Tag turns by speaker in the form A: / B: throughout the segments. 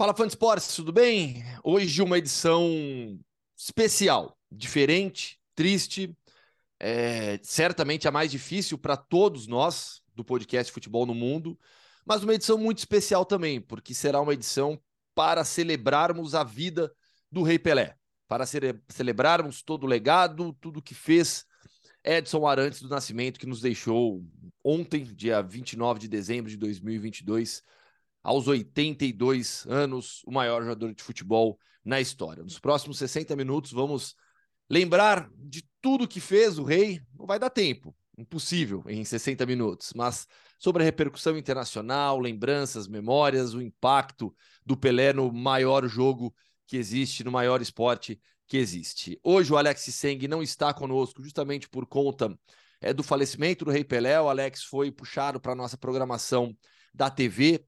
A: Fala, fã de esportes, tudo bem? Hoje uma edição especial, diferente, triste, é, certamente a mais difícil para todos nós do podcast Futebol no Mundo, mas uma edição muito especial também, porque será uma edição para celebrarmos a vida do Rei Pelé, para cele celebrarmos todo o legado, tudo que fez Edson Arantes do Nascimento, que nos deixou ontem, dia 29 de dezembro de 2022, aos 82 anos, o maior jogador de futebol na história. Nos próximos 60 minutos, vamos lembrar de tudo que fez o Rei. Não vai dar tempo, impossível em 60 minutos, mas sobre a repercussão internacional, lembranças, memórias, o impacto do Pelé no maior jogo que existe, no maior esporte que existe. Hoje o Alex Seng não está conosco justamente por conta é, do falecimento do Rei Pelé. O Alex foi puxado para a nossa programação da TV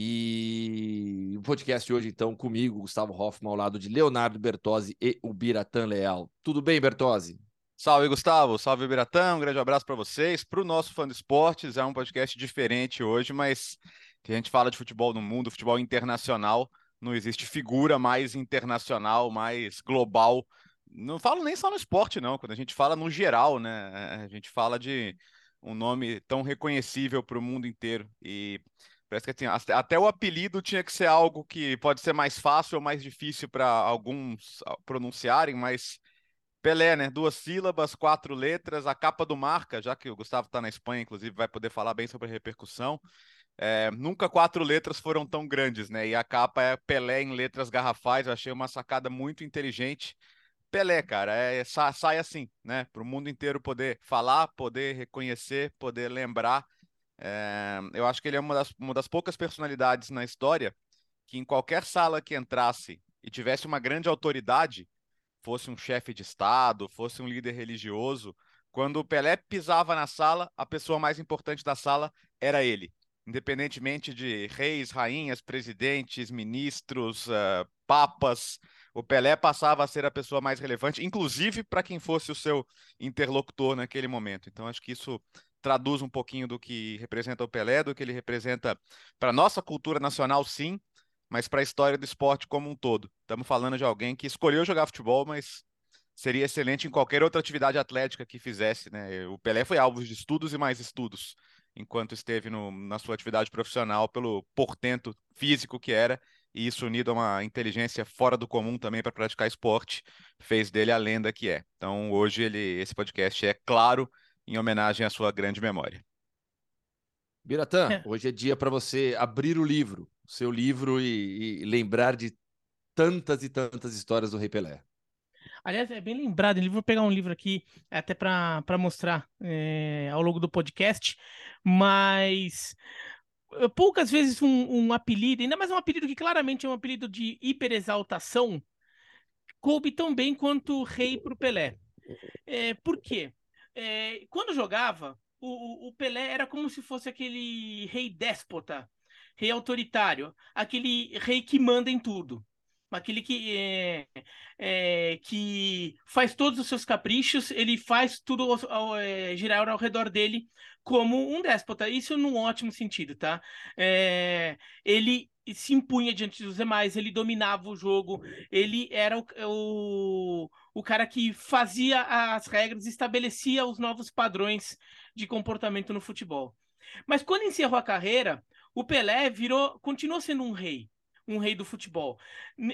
A: e o podcast hoje, então, comigo, Gustavo Hoffman, ao lado de Leonardo Bertozzi e o Biratã Leal. Tudo bem, Bertozzi?
B: Salve, Gustavo. Salve, Biratã. Um grande abraço para vocês. Para o nosso fã de esportes, é um podcast diferente hoje, mas que a gente fala de futebol no mundo, futebol internacional. Não existe figura mais internacional, mais global. Não falo nem só no esporte, não. Quando a gente fala no geral, né? A gente fala de um nome tão reconhecível para o mundo inteiro. E Parece que assim, até o apelido tinha que ser algo que pode ser mais fácil ou mais difícil para alguns pronunciarem, mas Pelé, né? Duas sílabas, quatro letras, a capa do marca, já que o Gustavo está na Espanha, inclusive, vai poder falar bem sobre a repercussão. É, nunca quatro letras foram tão grandes, né? E a capa é Pelé em letras garrafais, eu achei uma sacada muito inteligente. Pelé, cara, é, sai assim, né? Para o mundo inteiro poder falar, poder reconhecer, poder lembrar é, eu acho que ele é uma das, uma das poucas personalidades na história que em qualquer sala que entrasse e tivesse uma grande autoridade, fosse um chefe de Estado, fosse um líder religioso, quando o Pelé pisava na sala, a pessoa mais importante da sala era ele. Independentemente de reis, rainhas, presidentes, ministros, uh, papas, o Pelé passava a ser a pessoa mais relevante, inclusive para quem fosse o seu interlocutor naquele momento. Então, acho que isso traduz um pouquinho do que representa o Pelé, do que ele representa para nossa cultura nacional, sim, mas para a história do esporte como um todo. Estamos falando de alguém que escolheu jogar futebol, mas seria excelente em qualquer outra atividade atlética que fizesse. Né? O Pelé foi alvo de estudos e mais estudos enquanto esteve no, na sua atividade profissional, pelo portento físico que era, e isso unido a uma inteligência fora do comum também para praticar esporte, fez dele a lenda que é. Então, hoje ele, esse podcast é claro em homenagem à sua grande memória.
A: Biratã, é. hoje é dia para você abrir o livro, o seu livro e, e, lembrar de tantas e tantas histórias do Rei Pelé.
C: Aliás, é bem lembrado, vou pegar um livro aqui até para mostrar é, ao longo do podcast, mas eh, poucas vezes um, um, apelido, ainda mais um apelido que claramente é um apelido de hiperexaltação, coube tão bem quanto Rei para o Pelé. É, por quê? É, quando jogava, o, o Pelé era como se fosse aquele rei déspota, rei autoritário, aquele rei que manda em tudo aquele que é, é, que faz todos os seus caprichos, ele faz tudo ao, ao, é, girar ao redor dele como um déspota. Isso num ótimo sentido, tá? É, ele se impunha diante dos demais, ele dominava o jogo, ele era o, o, o cara que fazia as regras, estabelecia os novos padrões de comportamento no futebol. Mas quando encerrou a carreira, o Pelé virou, continuou sendo um rei, um rei do futebol.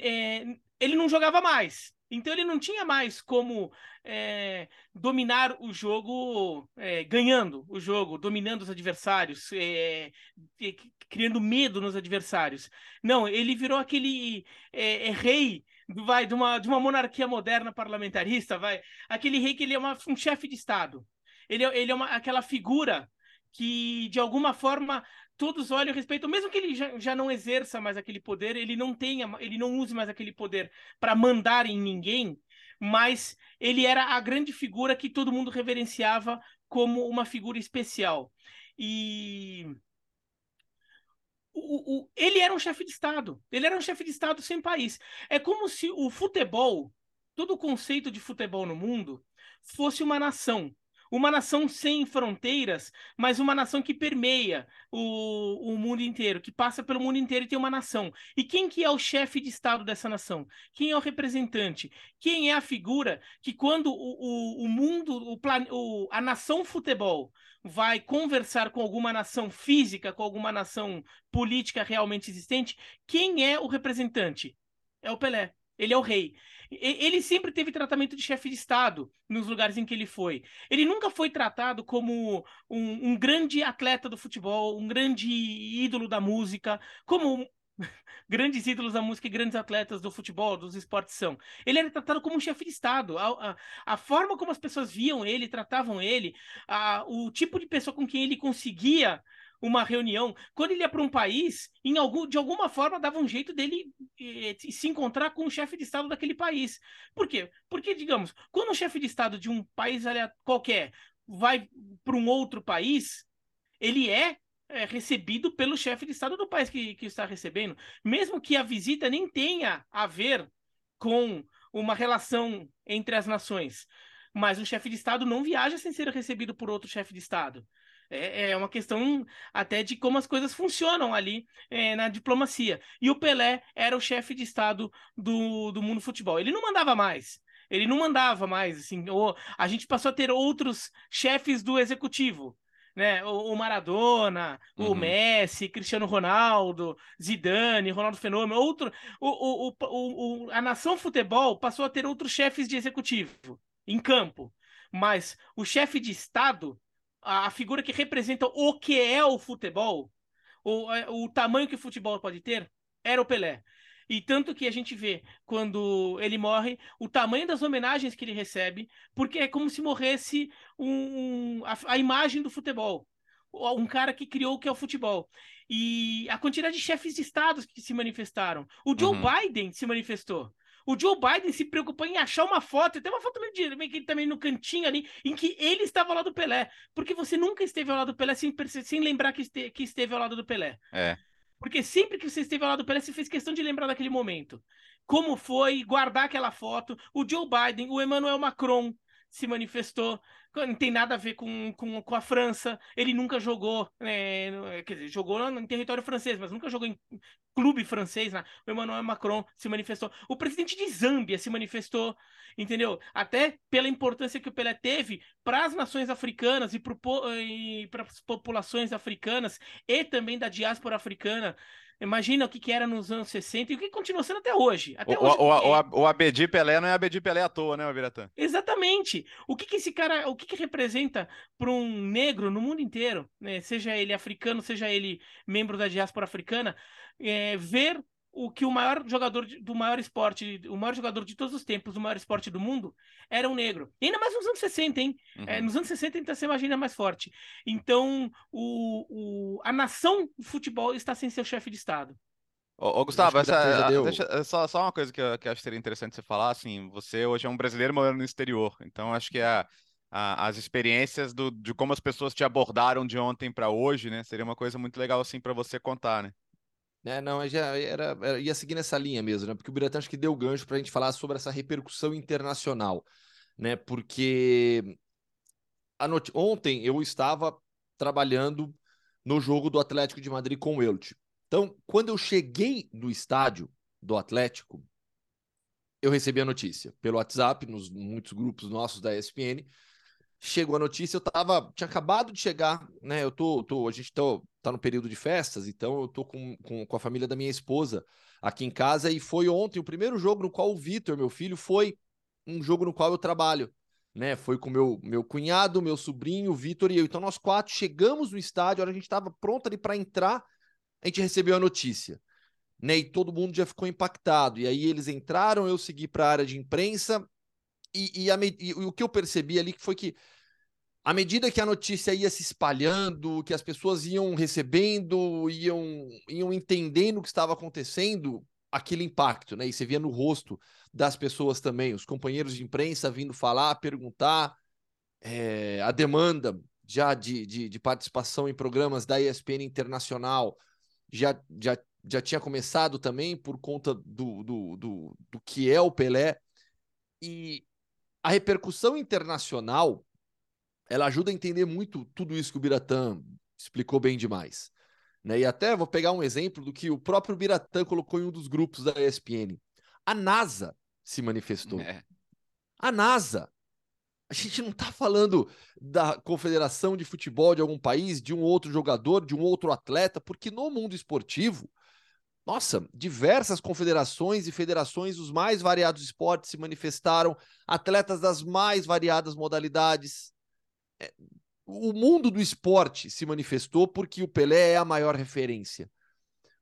C: É, ele não jogava mais, então ele não tinha mais como é, dominar o jogo, é, ganhando o jogo, dominando os adversários, é, criando medo nos adversários. Não, ele virou aquele é, é, rei vai de uma, de uma monarquia moderna parlamentarista, vai aquele rei que ele é uma, um chefe de estado. Ele, é, ele é uma, aquela figura que de alguma forma todos olham e respeitam, mesmo que ele já, já não exerça mais aquele poder, ele não tenha, ele não use mais aquele poder para mandar em ninguém, mas ele era a grande figura que todo mundo reverenciava como uma figura especial. E o, o, ele era um chefe de Estado. Ele era um chefe de Estado sem país. É como se o futebol, todo o conceito de futebol no mundo, fosse uma nação. Uma nação sem fronteiras, mas uma nação que permeia o, o mundo inteiro, que passa pelo mundo inteiro e tem uma nação. E quem que é o chefe de Estado dessa nação? Quem é o representante? Quem é a figura que quando o, o, o mundo, o, plan, o, a nação futebol vai conversar com alguma nação física, com alguma nação política realmente existente, quem é o representante? É o Pelé. Ele é o rei. Ele sempre teve tratamento de chefe de Estado nos lugares em que ele foi. Ele nunca foi tratado como um, um grande atleta do futebol, um grande ídolo da música, como grandes ídolos da música e grandes atletas do futebol, dos esportes são. Ele era tratado como um chefe de Estado. A, a, a, forma como as pessoas viam ele, tratavam ele, a, o tipo de pessoa com quem ele conseguia uma reunião. Quando ele ia para um país, em algum, de alguma forma dava um jeito dele eh, se encontrar com o chefe de Estado daquele país. Por quê? Porque, digamos, quando o chefe de Estado de um país qualquer vai para um outro país, ele é, é recebido pelo chefe de Estado do país que, que está recebendo, mesmo que a visita nem tenha a ver com uma relação entre as nações. Mas o chefe de Estado não viaja sem ser recebido por outro chefe de Estado. É, é uma questão até de como as coisas funcionam ali é, na diplomacia. E o Pelé era o chefe de Estado do, do mundo futebol. Ele não mandava mais. Ele não mandava mais, assim, ou a gente passou a ter outros chefes do executivo, né? O, Maradona, uhum. o Messi, Cristiano Ronaldo, Zidane, Ronaldo Fenômeno, outro, o, o, o, o, a nação futebol passou a ter outros chefes de executivo em campo, mas o chefe de Estado a, figura que representa o que é o futebol, o, o tamanho que o futebol pode ter, era o Pelé. E tanto que a gente vê, quando ele morre, o tamanho das homenagens que ele recebe, porque é como se morresse um, um a, a, imagem do futebol. Um cara que criou o que é o futebol. E a quantidade de chefes de estados que se manifestaram. O Joe uhum. Biden se manifestou. O Joe Biden se preocupou em achar uma foto, tem uma foto meio de, também no cantinho ali, em que ele estava ao lado do Pelé. Porque você nunca esteve ao lado do Pelé sem, sem lembrar que, este, que esteve ao lado do Pelé.
B: É.
C: Porque sempre que você esteve ao lado do Pelé, você fez questão de lembrar daquele momento. Como foi, guardar aquela foto. O Joe Biden, o Emmanuel Macron se manifestou não tem nada a ver com, com, com a França. Ele nunca jogou, é, quer dizer, jogou em território francês, mas nunca jogou em clube francês. Né? O Emmanuel Macron se manifestou. O presidente de Zâmbia se manifestou, entendeu? Até pela importância que o Pelé teve para as nações africanas e para as populações africanas e também da diáspora africana. Imagina o que, que era nos anos 60 e o que continua sendo até hoje. Até
B: o,
C: hoje
B: o, o, o Abedi Pelé não é Abedi Pelé à toa, né, Abiratã?
C: Exatamente. O que, que esse cara, o que, que representa para um negro no mundo inteiro, né, seja ele africano, seja ele membro da diáspora africana, é, ver o que o maior jogador do maior esporte, o maior jogador de todos os tempos, o maior esporte do mundo, era um negro. E ainda mais nos anos 60, hein? É, uhum. É, nos anos 60 então você imagina mais forte. Então, o, o, a nação do futebol está sem seu chefe de Estado.
B: Ô, ô Gustavo, essa, deixa, é só, só uma coisa que eu, que eu acho que seria interessante você falar, assim, você hoje é um brasileiro morando no exterior, então acho que a, a, as experiências do, de como as pessoas te abordaram de ontem para hoje, né, seria uma coisa muito legal, assim, para você contar, né?
A: né? Não, já era, era, ia seguir nessa linha mesmo, né? Porque o Biratã acho que deu gancho para a gente falar sobre essa repercussão internacional, né? Porque ontem eu estava trabalhando no jogo do Atlético de Madrid com o Elche. Então, quando eu cheguei no estádio do Atlético, eu recebi a notícia pelo WhatsApp, nos muitos grupos nossos da ESPN, chegou a notícia, eu tava, tinha acabado de chegar, né? Eu tô, tô a gente tá, tá no período de festas, então eu tô com, com, com a família da minha esposa aqui em casa e foi ontem o primeiro jogo no qual o Vitor, meu filho, foi um jogo no qual eu trabalho, né? Foi com meu meu cunhado, meu sobrinho, o Vitor e eu. Então nós quatro chegamos no estádio, a hora a gente estava pronto ali para entrar, a gente recebeu a notícia. Né, e todo mundo já ficou impactado. E aí eles entraram, eu segui para a área de imprensa, e, e, a, e, o que eu percebi ali foi que à medida que a notícia ia se espalhando, que as pessoas iam recebendo, iam, iam entendendo o que estava acontecendo, aquele impacto, né? E você via no rosto das pessoas também, os companheiros de imprensa vindo falar, perguntar, é, a demanda já de, de, de, participação em programas da ESPN Internacional já, já, já tinha começado também por conta do, do, do, do que é o Pelé. E a repercussão internacional ela ajuda a entender muito tudo isso que o Biratã explicou bem demais. Né? E até vou pegar um exemplo do que o próprio Biratã colocou em um dos grupos da ESPN. A NASA se manifestou. É. A NASA. A gente não está falando da confederação de futebol de algum país, de um outro jogador, de um outro atleta, porque no mundo esportivo, nossa, diversas confederações e federações dos mais variados esportes se manifestaram, atletas das mais variadas modalidades. É, o mundo do esporte se manifestou porque o Pelé é a maior referência.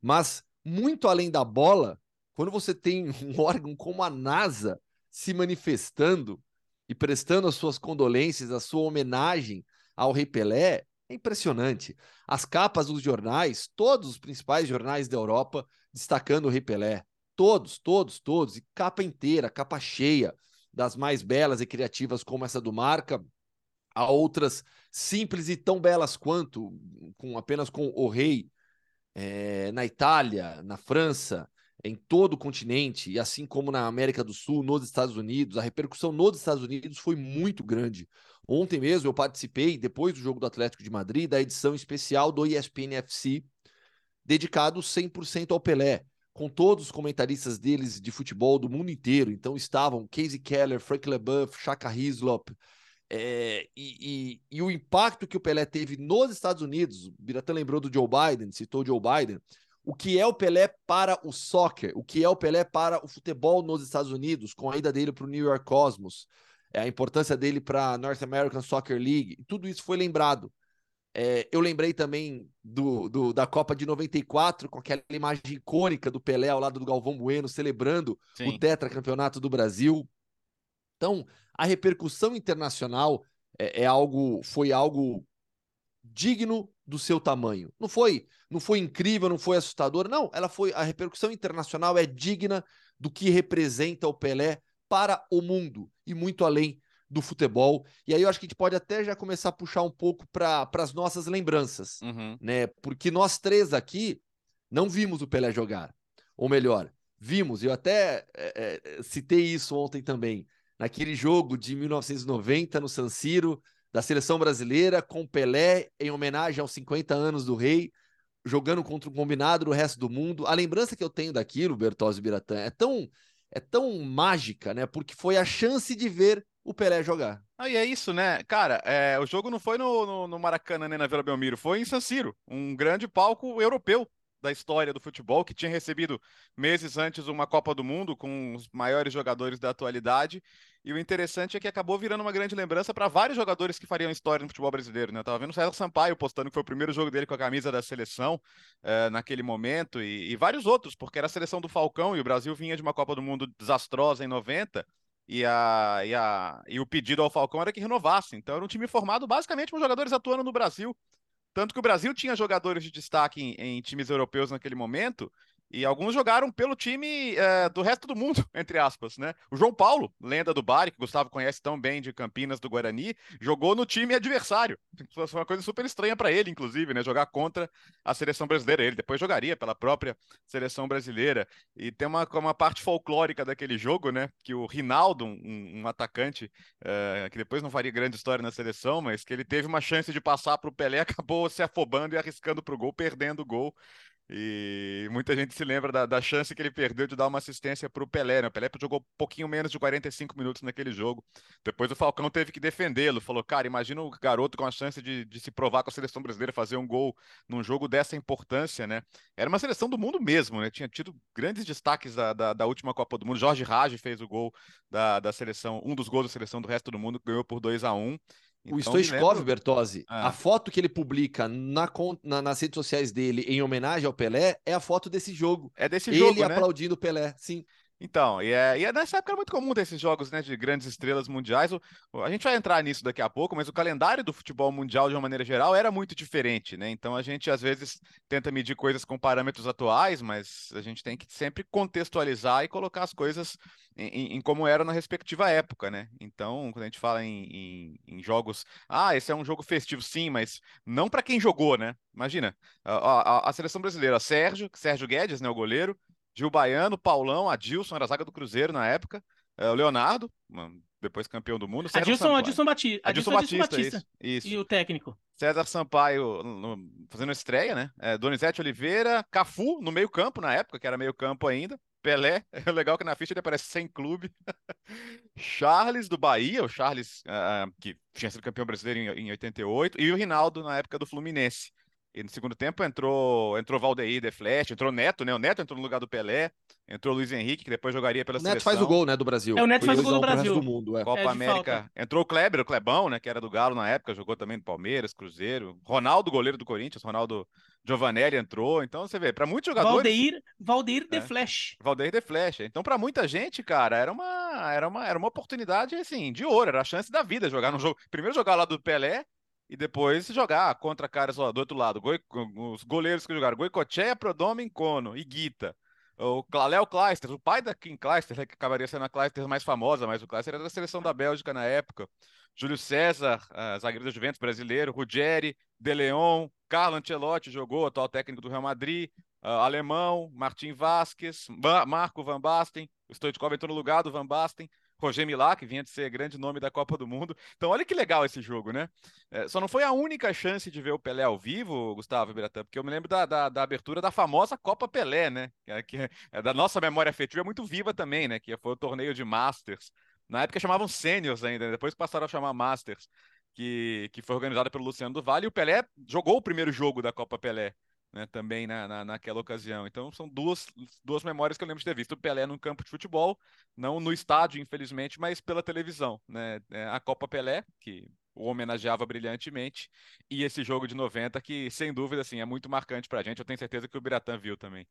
A: Mas, muito além da bola, quando você tem um órgão como a NASA se manifestando e prestando as suas condolências, a sua homenagem ao Rei Pelé, é impressionante. As capas dos jornais, todos os principais jornais da Europa, destacando o Rei Pelé. Todos, todos, todos. E capa inteira, capa cheia, das mais belas e criativas como essa do Marca, a outras simples e tão belas quanto, com apenas com o rei é, na Itália, na França, em todo o continente, e assim como na América do Sul, nos Estados Unidos, a repercussão nos Estados Unidos foi muito grande. Ontem mesmo eu participei, depois do jogo do Atlético de Madrid, da edição especial do ESPN FC, dedicado 100% ao Pelé, com todos os comentaristas deles de futebol do mundo inteiro. Então estavam Casey Keller, Frank LeBuff, Chaka Hislop, é, e, e, e, o impacto que o Pelé teve nos Estados Unidos, o Biratã lembrou do Joe Biden, citou o Joe Biden, o que é o Pelé para o soccer, o que é o Pelé para o futebol nos Estados Unidos, com a ida dele para o New York Cosmos, a importância dele para a North American Soccer League, tudo isso foi lembrado. É, eu lembrei também do, do, da Copa de 94, com aquela imagem icônica do Pelé ao lado do Galvão Bueno, celebrando Sim. o tetracampeonato do Brasil. Então, a repercussão internacional é, é, algo, foi algo digno do seu tamanho. Não foi, não foi incrível, não foi assustador, não. Ela foi, a repercussão internacional é digna do que representa o Pelé para o mundo e muito além do futebol. E aí eu acho que a gente pode até já começar a puxar um pouco para as nossas lembranças, uhum. né? Porque nós três aqui não vimos o Pelé jogar, ou melhor, vimos. Eu até é, é, citei isso ontem também naquele jogo de 1990 no San Siro, da seleção brasileira, com Pelé em homenagem aos 50 anos do rei, jogando contra um combinado do resto do mundo. A lembrança que eu tenho daquilo, Bertozzi Biratã, é tão, é tão mágica, né? Porque foi a chance de ver o Pelé jogar.
B: Ah, e é isso, né? Cara, é, o jogo não foi no, no, no Maracanã nem na Vila Belmiro, foi em San Siro, um grande palco europeu da história do futebol, que tinha recebido meses antes uma Copa do Mundo com os maiores jogadores da atualidade. E o interessante é que acabou virando uma grande lembrança para vários jogadores que fariam história no futebol brasileiro. Né? Eu tava vendo o César Sampaio postando que foi o primeiro jogo dele com a camisa da seleção uh, naquele momento, e, e vários outros, porque era a seleção do Falcão e o Brasil vinha de uma Copa do Mundo desastrosa em 90 e, a, e, a, e o pedido ao Falcão era que renovasse. Então era um time formado basicamente por jogadores atuando no Brasil. Tanto que o Brasil tinha jogadores de destaque em, em times europeus naquele momento, e alguns jogaram pelo time é, do resto do mundo, entre aspas, né? O João Paulo, lenda do Bari, que o Gustavo conhece tão bem de Campinas, do Guarani, jogou no time adversário. Foi uma coisa super estranha para ele, inclusive, né? Jogar contra a seleção brasileira. Ele depois jogaria pela própria seleção brasileira. E tem uma, uma parte folclórica daquele jogo, né? Que o Rinaldo, um, um atacante, é, que depois não faria grande história na seleção, mas que ele teve uma chance de passar para o Pelé, acabou se afobando e arriscando para o gol, perdendo o gol. E muita gente se lembra da, da chance que ele perdeu de dar uma assistência para o Pelé. Né? O Pelé jogou um pouquinho menos de 45 minutos naquele jogo. Depois o Falcão teve que defendê-lo. Falou, cara, imagina o garoto com a chance de, de, se provar com a seleção brasileira, fazer um gol num jogo dessa importância, né? Era uma seleção do mundo mesmo, né? Tinha tido grandes destaques da, da, da última Copa do Mundo. Jorge Raj fez o gol da, da seleção, um dos gols da seleção do resto do mundo, ganhou por 2 a 1
A: o então, Stoichkov, lembro... Bertozzi, ah. a foto que ele publica na, na, nas redes sociais dele em homenagem ao Pelé é a foto desse jogo.
B: É desse jogo,
A: Ele né? aplaudindo o Pelé, sim.
B: Então, e, é, e é nessa época era muito comum desses jogos né, de grandes estrelas mundiais. O, a gente vai entrar nisso daqui a pouco, mas o calendário do futebol mundial, de uma maneira geral, era muito diferente, né? Então a gente às vezes tenta medir coisas com parâmetros atuais, mas a gente tem que sempre contextualizar e colocar as coisas em, em, como era na respectiva época, né? Então, quando a gente fala em, em jogos, ah, esse é um jogo festivo, sim, mas não para quem jogou, né? Imagina, a, a, a seleção brasileira, Sérgio, Sérgio Guedes, né, o goleiro. Gil Baiano, Paulão, Adilson, era a zaga do Cruzeiro na época, é, o Leonardo, depois campeão do mundo.
C: Adilson, Adilson, Bati
B: Adilson, Adilson Batista. Batista. Isso, isso.
C: E o técnico.
B: César Sampaio no, fazendo estreia, né? É, Donizete Oliveira, Cafu no meio campo na época, que era meio campo ainda. Pelé, é legal que na ficha ele aparece sem clube. Charles do Bahia, o Charles uh, que tinha sido campeão brasileiro em, em 88, e o Rinaldo na época do Fluminense. E no segundo tempo entrou entrou Valdeir de Flash, entrou Neto, né? O Neto entrou no lugar do Pelé, entrou Luiz Henrique, que depois jogaria pela o
A: Neto faz o gol, né, do Brasil.
C: É, o Neto faz o gol do Brasil.
A: Do mundo, é.
B: Copa
C: É,
B: América.
C: falta.
B: Entrou o Kleber, o Clebão, né, que era do Galo na época, jogou também no Palmeiras, Cruzeiro. Ronaldo, goleiro do Corinthians, Ronaldo Giovanelli entrou. Então você vê, para muitos jogadores
C: Valdeir, Valdeir de
B: É.
C: Flash.
B: Valdeir de Flecha. Então, para muita gente, cara, era uma, era uma, era uma oportunidade assim, de ouro, era a chance da vida jogar no jogo. Primeiro jogar lá do Pelé e depois jogar contra caras do outro lado. Goi, os goleiros que jogaram: Goicoechea, Prodome, Encono e Guita. O Léo Kleisters, o pai da Kim Kleisters, né, que acabaria sendo a Kleisters mais famosa, mas o Kleisters era da seleção da Bélgica na época. Júlio César, zagueiro da Juventus brasileiro, Ruggeri, De Leon, Carlo Ancelotti jogou, atual técnico do Real Madrid, alemão, Martim Vasquez, Ma- Marco Van Basten, o Stoichkov entrou no lugar do Van Basten, Roger Milá, que vinha de ser grande nome da Copa do Mundo. Então, olha que legal esse jogo, né? É, só não foi a única chance de ver o Pelé ao vivo, Gustavo Biratã, porque eu me lembro da, da, da abertura da famosa Copa Pelé, né? Que, é- que é da nossa memória afetiva é muito viva também, né? Que foi o torneio de Masters. Na época chamavam Seniors ainda, né? depois passaram a chamar Masters, que, que foi organizada pelo Luciano do Vale, e o Pelé jogou o primeiro jogo da Copa Pelé. Né, também na, na, naquela ocasião. Então, são duas, duas memórias que eu lembro de ter visto. O Pelé num campo de futebol, não no estádio, infelizmente, mas pela televisão. Né? É, A Copa Pelé, que o homenageava brilhantemente, e esse jogo de 90, que, sem dúvida, assim, é muito marcante pra gente. Eu tenho certeza que o Biratã viu também.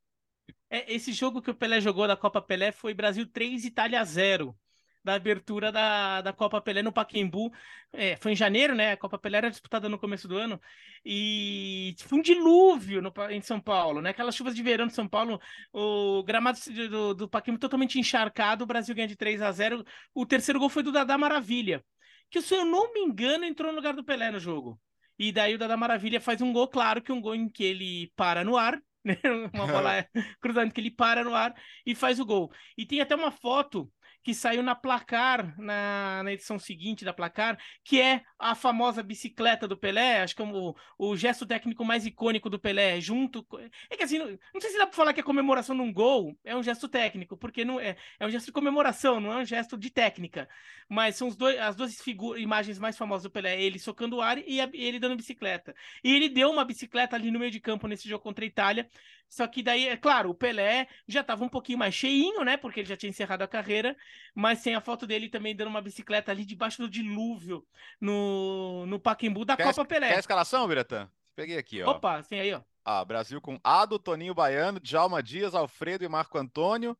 C: É, esse jogo que o Pelé jogou da Copa Pelé foi Brasil 3, Itália 0. Da abertura da, da Copa Pelé no Pacaembu. É, foi em janeiro, né? A Copa Pelé era disputada no começo do ano. E foi um dilúvio no, em São Paulo, né? Aquelas chuvas de verão de São Paulo, o gramado do, do Pacaembu totalmente encharcado. O Brasil ganha de 3 a 0. O terceiro gol foi do Dadá Maravilha, que, se eu não me engano, entrou no lugar do Pelé no jogo. E daí o Dadá Maravilha faz um gol, claro que um gol em que ele para no ar, né? Uma bola cruzamento que ele para no ar e faz o gol. E tem até uma foto que saiu na placar, na, na edição seguinte da placar, que é a famosa bicicleta do Pelé, acho que é o, o gesto técnico mais icônico do Pelé, junto. É que assim, não, não sei se dá pra falar que a comemoração num gol é um gesto técnico, porque não é, é um gesto de comemoração, não é um gesto de técnica. Mas são dois, as duas figu- imagens mais famosas do Pelé, ele socando o ar e, a- ele dando bicicleta. E ele deu uma bicicleta ali no meio de campo nesse jogo contra a Itália. Só que daí, é claro, o Pelé já estava um pouquinho mais cheinho, né? Porque ele já tinha encerrado a carreira. Mas tem a foto dele também dando uma bicicleta ali debaixo do dilúvio no, no Pacaembu da
B: Quer,
C: Copa
B: Quer a
C: Pelé.
B: escalação, Biratã? Peguei aqui, ó.
C: Opa, tem aí, ó.
B: Ah, Brasil com Ado, Toninho Baiano, Djalma Dias, Alfredo e Marco Antônio,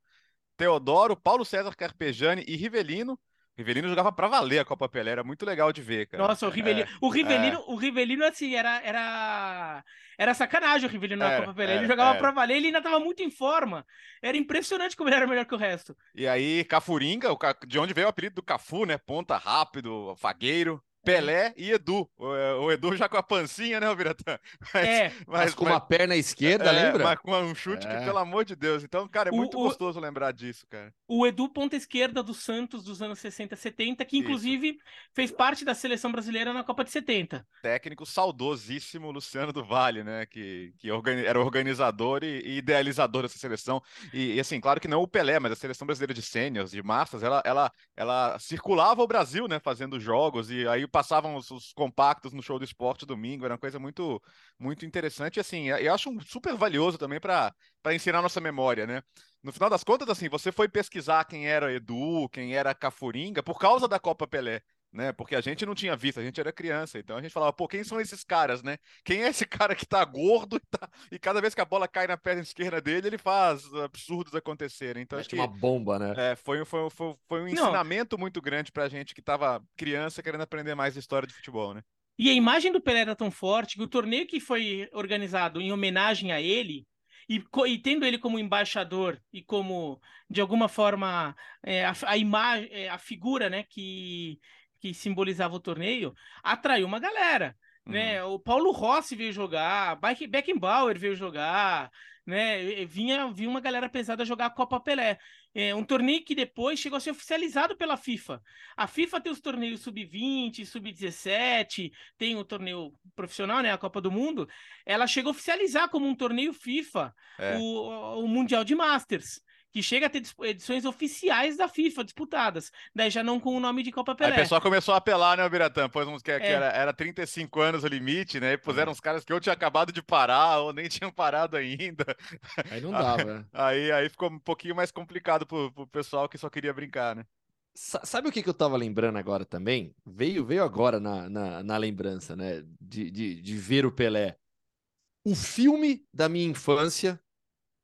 B: Teodoro, Paulo César Carpejani e Rivelino. Rivelino jogava pra valer a Copa Pelé, era muito legal de ver, cara.
C: Nossa, o Rivelino,
B: É,
C: o Rivelino, o Rivelino assim, era, era, era sacanagem o Rivelino na
B: Era,
C: Copa Pelé. Ele
B: era,
C: jogava
B: era.
C: pra valer, ele ainda tava muito em forma. Era impressionante como ele era melhor que o resto.
B: E aí, Cafuringa, de onde veio o apelido do Cafu, né? Ponta rápido, fagueiro, Pelé e Edu. O, o Edu já com a pancinha, né, o Biratã? Mas,
C: É,
A: Mas com uma perna esquerda,
B: é,
A: lembra?
B: Mas com um chute que,
A: É.
B: pelo amor de Deus. Então, cara, é
C: O-
B: muito
C: o-
B: gostoso lembrar disso, cara.
C: o Edu ponta esquerda do Santos dos anos 60, 70, que inclusive fez parte da seleção brasileira na Copa de 70.
B: técnico saudosíssimo Luciano do Vale, né? Que, que organi- era organizador e, e idealizador dessa seleção. E, e, assim, claro que não o Pelé, mas a seleção brasileira de sêniors, de massas, ela, ela, ela circulava o Brasil, né? Fazendo jogos e aí passavam os, os compactos no show do esporte domingo. Era uma coisa muito, muito interessante. E assim, eu acho super valioso também para para ensinar nossa memória, né? No final das contas, assim, você foi pesquisar quem era Edu, quem era Cafuringa, por causa da Copa Pelé né? Porque a gente não tinha visto, a gente era criança, então a gente falava, pô, quem são esses caras, né? Quem é esse cara que tá gordo e, tá- e cada vez que a bola cai na perna esquerda dele, ele faz absurdos acontecerem. Então acho
A: Mete
B: que
A: uma bomba, né?
B: é, foi, foi, foi, foi um
C: Não.
B: ensinamento muito grande pra gente que tava criança querendo aprender mais história de futebol, né?
C: E a imagem do Pelé era tão forte que o torneio que foi organizado em homenagem a ele, e, e tendo ele como embaixador e como, de alguma forma, é, a, a imagem, a figura né, que, que simbolizava o torneio, atraiu uma galera. né? O Paulo Rossi veio jogar, Beckenbauer veio jogar, né? Vinha, vinha uma galera pesada jogar a Copa Pelé. É um torneio que depois chegou a ser oficializado pela FIFA. A FIFA tem os torneios sub-20, sub-17, tem o torneio profissional, né? A Copa do Mundo. Ela chegou a oficializar como um torneio FIFA é. o, o Mundial de Masters que chega a ter edições oficiais da FIFA disputadas, daí já não com o nome de Copa Pelé.
B: Aí o pessoal começou a apelar, né, Biratã? Pois uns que, é. que era, era 35 anos o limite, né? E puseram é. uns caras que eu tinha acabado de parar ou nem tinham parado ainda.
A: Aí não dava, né?
B: Aí, aí ficou um pouquinho mais complicado pro, pro pessoal que só queria brincar, né?
A: Sabe o que, que eu tava lembrando agora também? Veio, veio agora na, na, na lembrança, né? De, de, de ver o Pelé. Um filme da minha infância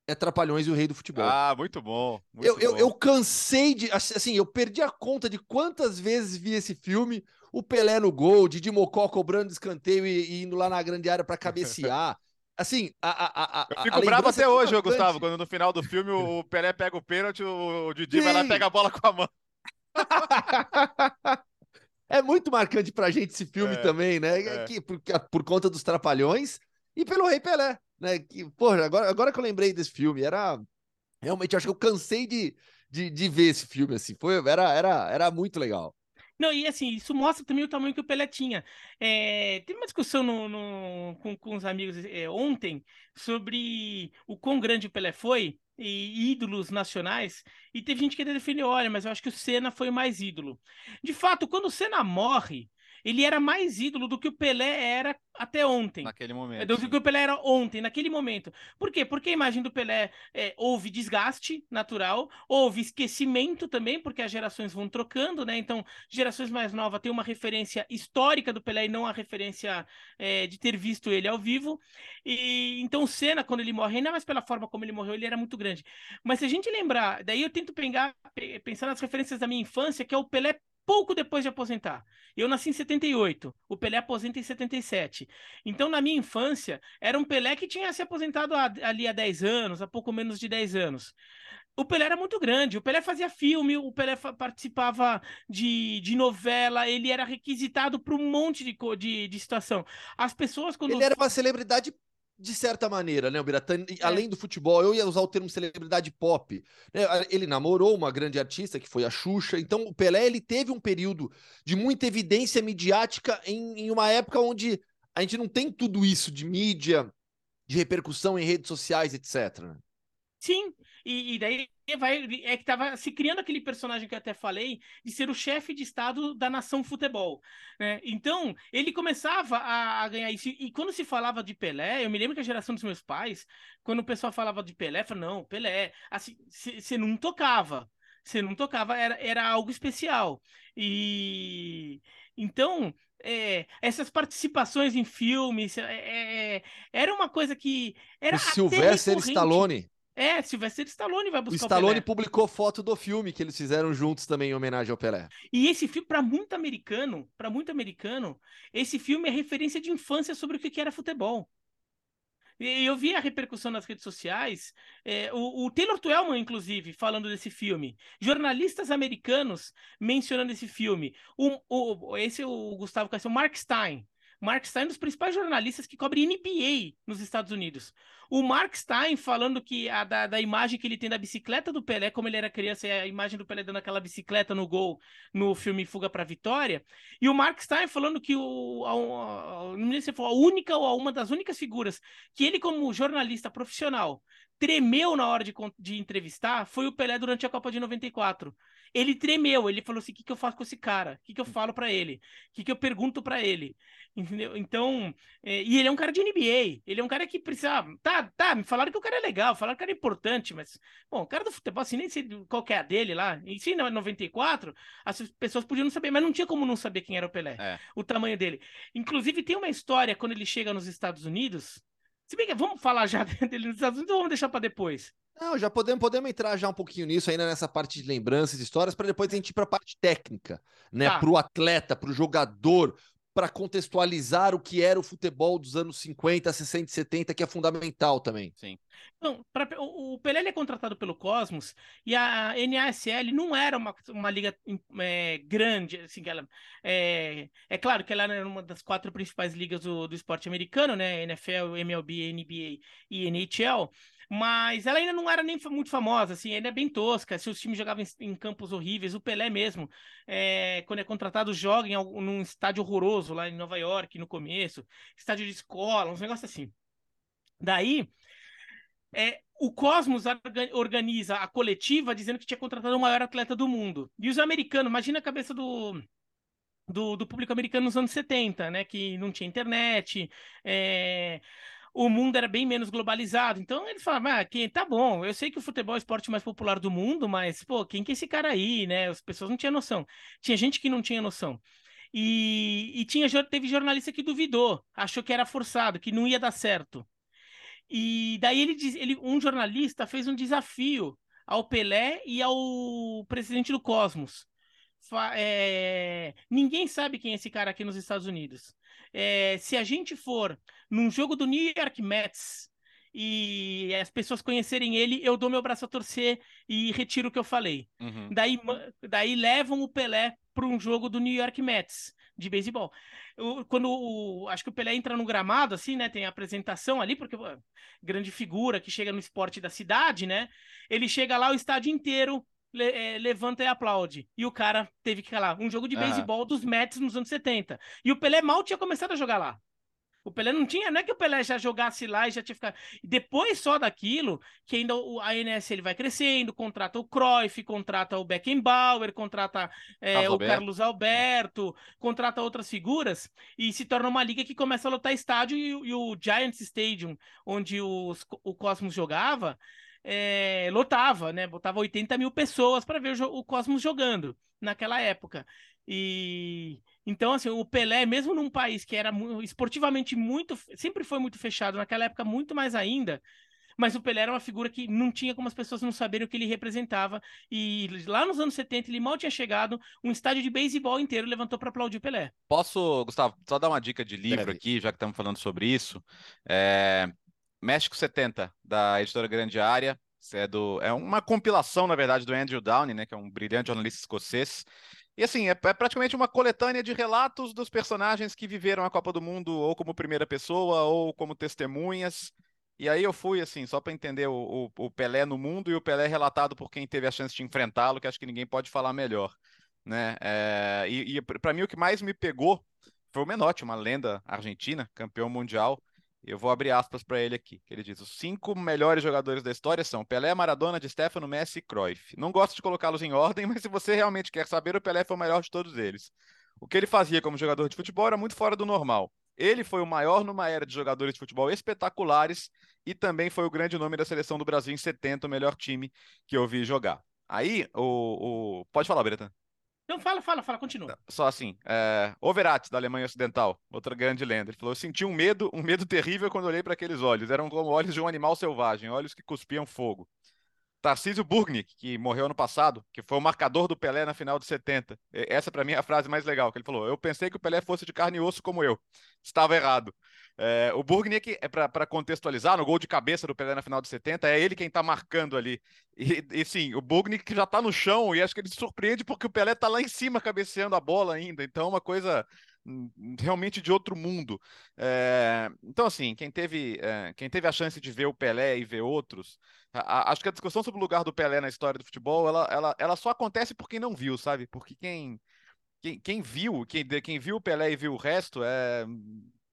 A: é Trapalhões e o Rei do Futebol.
B: Ah, muito bom. Muito
A: eu,
B: bom.
A: Eu, eu cansei de. Assim, eu perdi a conta de quantas vezes vi esse filme. O Pelé no gol, Didi Mocó cobrando escanteio e, e indo lá na grande área para cabecear. Assim, a, a, a,
B: Eu fico bravo até hoje, é Gustavo, quando no final do filme o Pelé pega o pênalti, o Didi Sim. vai lá e pega a bola com a mão.
A: é muito marcante pra gente esse filme é, também, né? É. Que, por, por conta dos trapalhões e pelo Rei Pelé né? Que, porra, agora, agora que eu lembrei desse filme, era. Realmente, acho que eu cansei de, de, de ver esse filme, assim. Foi, era, era, era muito legal.
C: Não, e assim, isso mostra também o tamanho que o Pelé tinha. É, teve uma discussão no, no, com, com os amigos é, ontem sobre o quão grande o Pelé foi e ídolos nacionais, e teve gente que defendeu, olha, mas eu acho que o Senna foi o mais ídolo. De fato, quando o Senna morre, ele era mais ídolo do que o Pelé era até ontem.
B: Naquele momento.
C: Do que o Pelé era ontem, naquele momento. Por quê? Porque a imagem do Pelé é, houve desgaste natural, houve esquecimento também, porque as gerações vão trocando, né? Então, gerações mais novas têm uma referência histórica do Pelé e não a referência é, de ter visto ele ao vivo. E então Senna, quando ele morre, ainda mais pela forma como ele morreu, ele era muito grande. Mas se a gente lembrar, daí eu tento pegar, pensar nas referências da minha infância, que é o Pelé pouco depois de aposentar. Eu nasci em 78, o Pelé aposenta em 77. Então, na minha infância, era um Pelé que tinha se aposentado ali há 10 anos, há pouco menos de 10 anos. O Pelé era muito grande, o Pelé fazia filme, o Pelé participava de, de novela, ele era requisitado para um monte de, de, de situação. As pessoas, quando.
A: Ele era uma celebridade de certa maneira, né, o Biratã, é. além do futebol, eu ia usar o termo celebridade pop. Né? Ele namorou uma grande artista que foi a Xuxa, então o Pelé ele teve um período de muita evidência midiática em, em uma época onde a gente não tem tudo isso de mídia, de repercussão em redes sociais, etc. Né?
C: Sim, e, e, daí vai é que tava se criando aquele personagem que eu até falei de ser o chefe de estado da nação futebol, né? Então ele começava a, a, ganhar isso. E quando se falava de Pelé, eu me lembro que a geração dos meus pais, quando o pessoal falava de Pelé, falava não, Pelé, assim, você não tocava, você não tocava, era, era algo especial. E então é, essas participações em filmes é, é, era uma coisa que era o
A: Sylvester Stallone
C: é, Sylvester Stallone vai buscar
A: o Stallone o publicou foto do filme que eles fizeram juntos também em homenagem ao Pelé.
C: E esse filme, para muito americano, para muito americano, esse filme é referência de infância sobre o que era futebol. E eu vi a repercussão nas redes sociais, é, o, o, Taylor Twellman, inclusive, falando desse filme. Jornalistas americanos mencionando esse filme. O, o, esse é o Gustavo Cassio, Mark Stein. Mark Stein é um dos principais jornalistas que cobre NBA nos Estados Unidos. O Mark Stein falando que a, da, da, imagem que ele tem da bicicleta do Pelé, como ele era criança, a imagem do Pelé dando aquela bicicleta no gol no filme Fuga para Vitória. E o Mark Stein falando que o, a, a, não sei se foi a única ou uma das únicas figuras que ele, como jornalista profissional, tremeu na hora de, de entrevistar foi o Pelé durante a Copa de 94 ele tremeu, ele falou assim: o que, que eu faço com esse cara? O que, que eu falo para ele? O que, que eu pergunto para ele? Entendeu? Então, é, e ele é um cara de NBA, ele é um cara que precisa. Tá, tá, me falaram que o cara é legal, falaram que era importante, mas, bom, o cara do futebol, assim, nem sei qual que é a dele lá. Em si, em 94, as pessoas podiam não saber, mas não tinha como não saber quem era o Pelé, é. o tamanho dele. Inclusive, tem uma história quando ele chega nos Estados Unidos. Se bem que vamos falar já dele nos Estados Unidos ou vamos deixar para depois?
A: Não, já podemos, podemos entrar já um pouquinho nisso ainda nessa parte de lembranças, histórias, para depois a gente ir para a parte técnica, né? Tá. Para o atleta, para o jogador, para contextualizar o que era o futebol dos anos 50, 60 e 70, que é fundamental também.
C: Sim. Então, pra, o, Pelé é contratado pelo Cosmos e a NASL não era uma, uma liga é, grande, assim, ela, é, é claro que ela era uma das quatro principais ligas do, do esporte americano, né, NFL, MLB, NBA e NHL, mas ela ainda não era nem muito famosa, assim, ainda é bem tosca. Seus times jogavam em, em campos horríveis. O Pelé mesmo, é, quando é contratado, joga em algum, num estádio horroroso lá em Nova York, no começo, estádio de escola, uns negócios assim. Daí, é, o Cosmos organiza a coletiva dizendo que tinha contratado o maior atleta do mundo. E os americanos, imagina a cabeça do, do, do, público americano nos anos 70, né? Que não tinha internet, é, o mundo era bem menos globalizado. Então eles falavam, ah, quem, tá bom, eu sei que o futebol é o esporte mais popular do mundo, mas, pô, quem que é esse cara aí, né? As pessoas não tinham noção. Tinha gente que não tinha noção. E, e tinha, teve jornalista que duvidou, achou que era forçado, que não ia dar certo. E daí ele, ele um jornalista fez um desafio ao Pelé e ao presidente do Cosmos. É, ninguém sabe quem é esse cara aqui nos Estados Unidos. É, se a gente for num jogo do New York Mets e as pessoas conhecerem ele, eu dou meu braço a torcer e retiro o que eu falei. Uhum. Daí, daí levam o Pelé para um jogo do New York Mets de beisebol. Quando o, acho que o Pelé entra no gramado, assim, né? Tem a apresentação ali, porque grande figura que chega no esporte da cidade, né? Ele chega lá, o estádio inteiro le, é, levanta e aplaude. E o cara teve que calar. Um jogo de beisebol dos Mets nos anos 70. E o Pelé mal tinha começado a jogar lá. O Pelé não tinha, não é que o Pelé já jogasse lá e já tinha ficado. Depois só daquilo, que ainda o, a NSL vai crescendo, contrata o Cruyff, contrata o Beckenbauer, contrata é, o Carlos Alberto, contrata outras figuras e se torna uma liga que começa a lotar estádio e, e o Giants Stadium, onde os, o Cosmos jogava, é, lotava, né? Botava 80 mil pessoas para ver o, o Cosmos jogando naquela época. E então, assim, o Pelé, mesmo num país que era esportivamente muito, sempre foi muito fechado, naquela época muito mais ainda, mas o Pelé era uma figura que não tinha como as pessoas não saberem o que ele representava. E lá nos anos 70, ele mal tinha chegado, um estádio de beisebol inteiro levantou para aplaudir o Pelé.
B: Posso, Gustavo, só dar uma dica de livro aqui, já que estamos falando sobre isso. É... México 70, da editora Grande Área. É, do, é uma compilação, na verdade, do Andrew Downey, né, que é um brilhante jornalista escocês. E assim, é, é, praticamente uma coletânea de relatos dos personagens que viveram a Copa do Mundo ou como primeira pessoa ou como testemunhas. E aí eu fui, assim, só para entender o, o, o, Pelé no mundo e o Pelé relatado por quem teve a chance de enfrentá-lo, que acho que ninguém pode falar melhor. Né? É, e, e para mim o que mais me pegou foi o Menotti, uma lenda argentina, campeão mundial. Eu vou abrir aspas para ele aqui. Ele diz: os cinco melhores jogadores da história são Pelé, Maradona, de Stefano, Messi e Cruyff. Não gosto de colocá-los em ordem, mas se você realmente quer saber, o Pelé foi o melhor de todos eles. O que ele fazia como jogador de futebol era muito fora do normal. Ele foi o maior numa era de jogadores de futebol espetaculares e também foi o grande nome da seleção do Brasil em 70, o melhor time que eu vi jogar. Aí, o. o... Pode falar, Beretta.
C: Não, fala, fala, fala, continua.
B: Só assim, é, Overat, da Alemanha Ocidental, outra grande lenda. Ele falou: Eu senti um medo, um medo terrível quando olhei para aqueles olhos. Eram como olhos de um animal selvagem, olhos que cuspiam fogo. Tarcísio Burgnick, que morreu ano passado, que foi o marcador do Pelé na final de 70. Essa, para mim, é a frase mais legal, que ele falou: Eu pensei que o Pelé fosse de carne e osso como eu. Estava errado. É, o Burgnick, é para contextualizar, no gol de cabeça do Pelé na final de 70, é ele quem está marcando ali. E, e sim, o Burgnick já está no chão e acho que ele surpreende porque o Pelé está lá em cima cabeceando a bola ainda. Então, é uma coisa hum, realmente de outro mundo. É, então, assim, quem teve, é, quem teve a chance de ver o Pelé e ver outros, a, a, acho que a discussão sobre o lugar do Pelé na história do futebol, ela, ela, ela só acontece por quem não viu, sabe? Porque quem, quem, quem viu, quem, quem viu o Pelé e viu o resto, é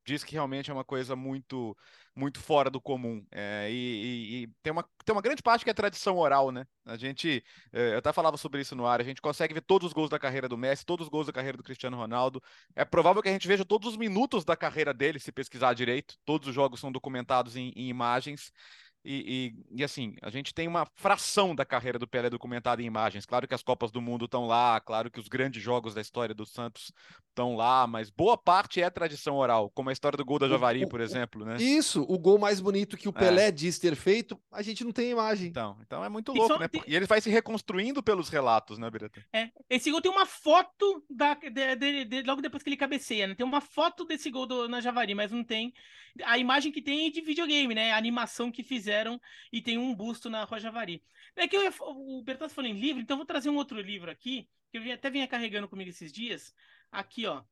B: diz que realmente é uma coisa muito muito fora do comum. É, e, e, e, tem, uma, tem uma grande parte que é tradição oral, né? A gente, é, eu até falava sobre isso no ar, a gente consegue ver todos os gols da carreira do Messi, todos os gols da carreira do Cristiano Ronaldo. É provável que a gente veja todos os minutos da carreira dele, se pesquisar direito. Todos os jogos são documentados em, em imagens. E, e, e, assim, a gente tem uma fração da carreira do Pelé documentada em imagens. Claro que as Copas do Mundo estão lá, claro que os grandes jogos da história do Santos estão lá, mas boa parte é tradição oral, como a história do gol da Javari, o, por exemplo, né?
A: Isso, o gol mais bonito que o Pelé é. diz ter feito, a gente não tem imagem.
B: Então, então é muito louco, né? Tem... E ele vai se reconstruindo pelos relatos, né, Birata?
C: É, esse gol tem uma foto da, de, de, de, logo depois que ele cabeceia, né? Tem uma foto desse gol do, na Javari, mas não tem a imagem que tem é de videogame, né? A animação que fizeram e tem um busto na Rojavari. É que eu, o Bertazzi falou em livro, então vou trazer um outro livro aqui, que eu até vinha carregando comigo esses dias. Aqui, ó.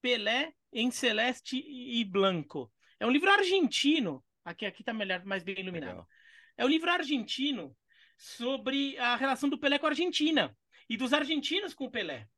C: Pelé em Celeste e Blanco. É um livro argentino. Aqui, aqui tá melhor, mais bem iluminado. Legal. É um livro argentino sobre a relação do Pelé com a Argentina e dos argentinos com o Pelé.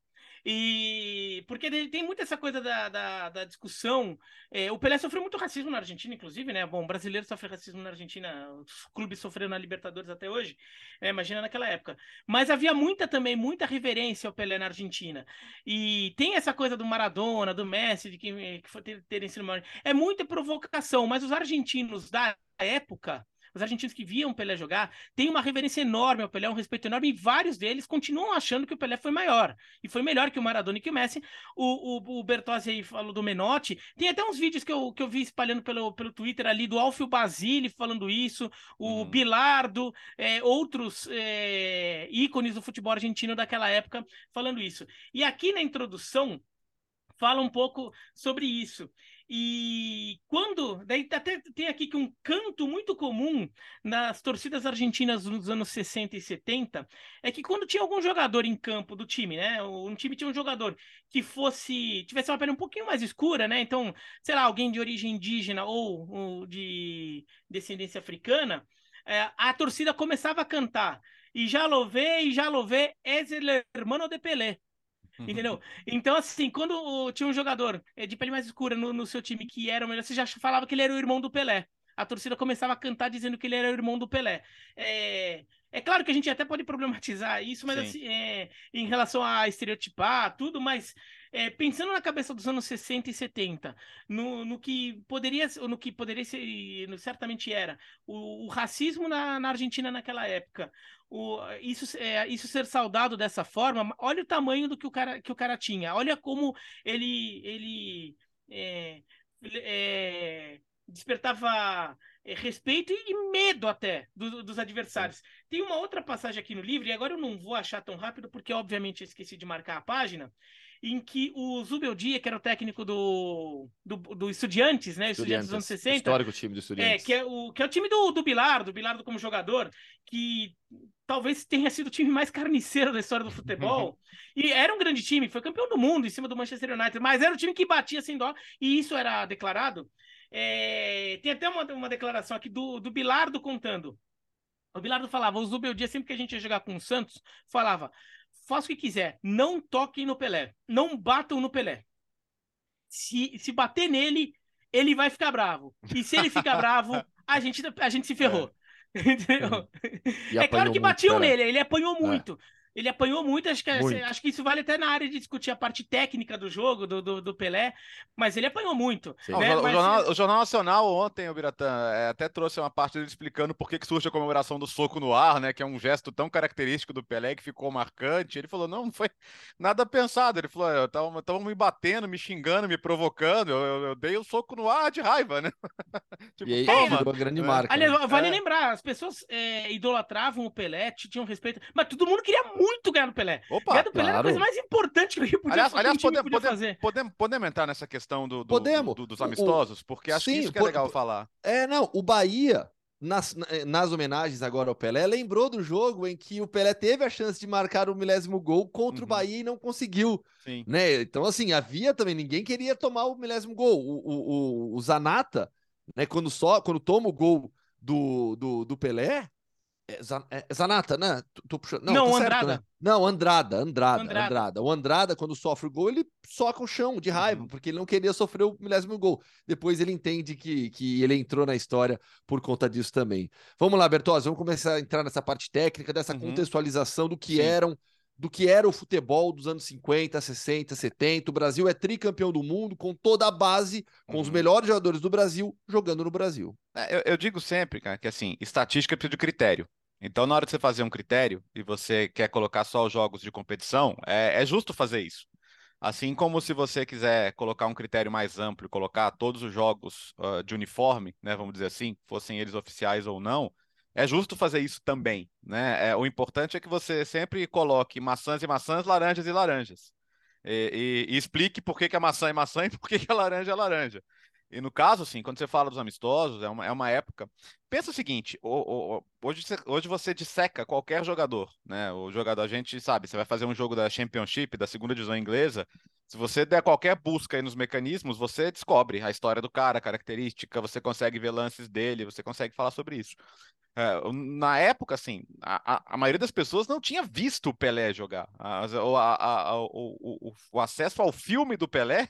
C: E porque tem muito essa coisa da, da, da discussão. É, o Pelé sofreu muito racismo na Argentina, inclusive, né? Bom, brasileiro sofre racismo na Argentina, os clubes sofreram na Libertadores até hoje. É, imagina naquela época. Mas havia muita também, muita reverência ao Pelé na Argentina. E tem essa coisa do Maradona, do Messi, de que, que ter, terem sido maior. É muita provocação, mas os argentinos da época os argentinos que viam o Pelé jogar têm uma reverência enorme ao Pelé, um respeito enorme, e vários deles continuam achando que o Pelé foi maior e foi melhor que o Maradona e que o Messi. O, o, o Bertozzi aí falou do Menotti, tem até uns vídeos que eu, que eu vi espalhando pelo, pelo Twitter ali do Alfio Basile falando isso, o uhum. Bilardo, é, outros é, ícones do futebol argentino daquela época falando isso. E aqui na introdução fala um pouco sobre isso. E quando. Daí até tem aqui que um canto muito comum nas torcidas argentinas nos anos 60 e 70 é que quando tinha algum jogador em campo do time, né? Um time tinha um jogador que fosse. tivesse uma pele um pouquinho mais escura, né? Então, sei lá, alguém de origem indígena ou, ou de descendência africana, é, a torcida começava a cantar. E já louvei, já louvei, es el hermano de Pelé. Entendeu? Então, assim, quando tinha um jogador eh, de pele mais escura no, no seu time que era o melhor, você já falava que ele era o irmão do Pelé. A torcida começava a cantar dizendo que ele era o irmão do Pelé. É, é claro que a gente até pode problematizar isso, mas assim, é, em relação a estereotipar tudo, mas é, pensando na cabeça dos anos 60 e 70, no, no que poderia, no que poderia ser, certamente era, o, o racismo na, na Argentina naquela época, o, isso, é, isso ser saudado dessa forma, olha o tamanho do que o cara, que o cara tinha, olha como ele, ele é, é, despertava é, respeito e medo até do, dos adversários. Tem uma outra passagem aqui no livro, e agora eu não vou achar tão rápido, porque obviamente eu esqueci de marcar a página, em que o Zubeldia, que era o técnico do, do, do Estudiantes, né? Estudiantes, dos anos 60.
A: Histórico time do Estudiantes.
C: É, que é o, que é o time do, do Bilardo, do Bilardo como jogador, que talvez tenha sido o time mais carniceiro da história do futebol. e era um grande time, foi campeão do mundo em cima do Manchester United, mas era o time que batia sem dó, e isso era declarado. É, tem até uma, uma declaração aqui do, do Bilardo contando. O Bilardo falava, o Zubeldia, sempre que a gente ia jogar com o Santos, falava: faça o que quiser, não toquem no Pelé, não batam no Pelé. Se, se bater nele, ele vai ficar bravo. E se ele ficar bravo, a gente, a gente se ferrou. É. Entendeu? é claro que batiam nele, ele apanhou é. muito. É. Ele apanhou muito acho, que, muito. acho que isso vale até na área de discutir a parte técnica do jogo, do, do, do Pelé, mas ele apanhou muito.
B: Né? o, mas... jornal, o, jornal, Nacional ontem, o Biratã, é, até trouxe uma parte dele explicando por que, que surge a comemoração do soco no ar, né? Que é um gesto tão característico do Pelé que ficou marcante. Ele falou: não, não foi nada pensado. Ele falou: estavam me batendo, me xingando, me provocando. Eu, eu, eu, dei o um soco no ar de raiva, né?
A: tipo, e aí, toma. uma grande é. marca.
C: Aliás, né? vale é. lembrar, as pessoas é, idolatravam o Pelé, tinham respeito, mas todo mundo queria muito muito ganhar do Pelé. Opa, ganhar do Pelé claro. era a coisa mais importante que o Rio podia, aliás, aliás,
B: podia
C: fazer.
B: Podemos, podemos entrar nessa questão do, do, podemos. Do, dos amistosos, porque acho Sim, que isso que é legal falar.
A: É, não, o Bahia, nas, nas homenagens agora ao Pelé, lembrou do jogo em que o Pelé teve a chance de marcar o milésimo gol contra uhum. o Bahia e não conseguiu. Sim. Né? Então, assim, havia também, ninguém queria tomar o milésimo gol. O, o, o, o Zanata, né, quando, só, quando toma o gol do, do, do Pelé, é, é, Zanata, né? Tô puxando.
C: Não, não tá Andrada. Certo, né?
A: Não, Andrada, Andrada, Andrada, Andrada. O Andrada, quando sofre o gol, ele soca o chão de raiva, uhum. porque ele não queria sofrer o milésimo gol. Depois ele entende que, que ele entrou na história por conta disso também. Vamos lá, Bertozzi, vamos começar a entrar nessa parte técnica, dessa uhum. contextualização do que Sim. eram do que era o futebol dos anos 50, 60, 70. O Brasil é tricampeão do mundo com toda a base, com uhum. os melhores jogadores do Brasil jogando no Brasil.
B: É, eu, eu, digo sempre, cara, que assim, estatística precisa de critério. Então, na hora de você fazer um critério e você quer colocar só os jogos de competição, é, é justo fazer isso. Assim como se você quiser colocar um critério mais amplo, colocar todos os jogos uh, de uniforme, né, vamos dizer assim, fossem eles oficiais ou não, é justo fazer isso também, né? É, o importante é que você sempre coloque maçãs e maçãs, laranjas e laranjas. E, e, e explique por que, que a maçã é maçã e por que, que a laranja é laranja. E no caso, assim, quando você fala dos amistosos, é uma, é uma época. Pensa o seguinte: hoje, hoje você disseca qualquer jogador, né? O jogador, a gente sabe, você vai fazer um jogo da Championship, da segunda divisão inglesa. Se você der qualquer busca aí nos mecanismos, você descobre a história do cara, a característica, você consegue ver lances dele, você consegue falar sobre isso. É, na época, assim, a, a, maioria das pessoas não tinha visto o Pelé jogar. A, a, o, o, o, acesso ao filme do Pelé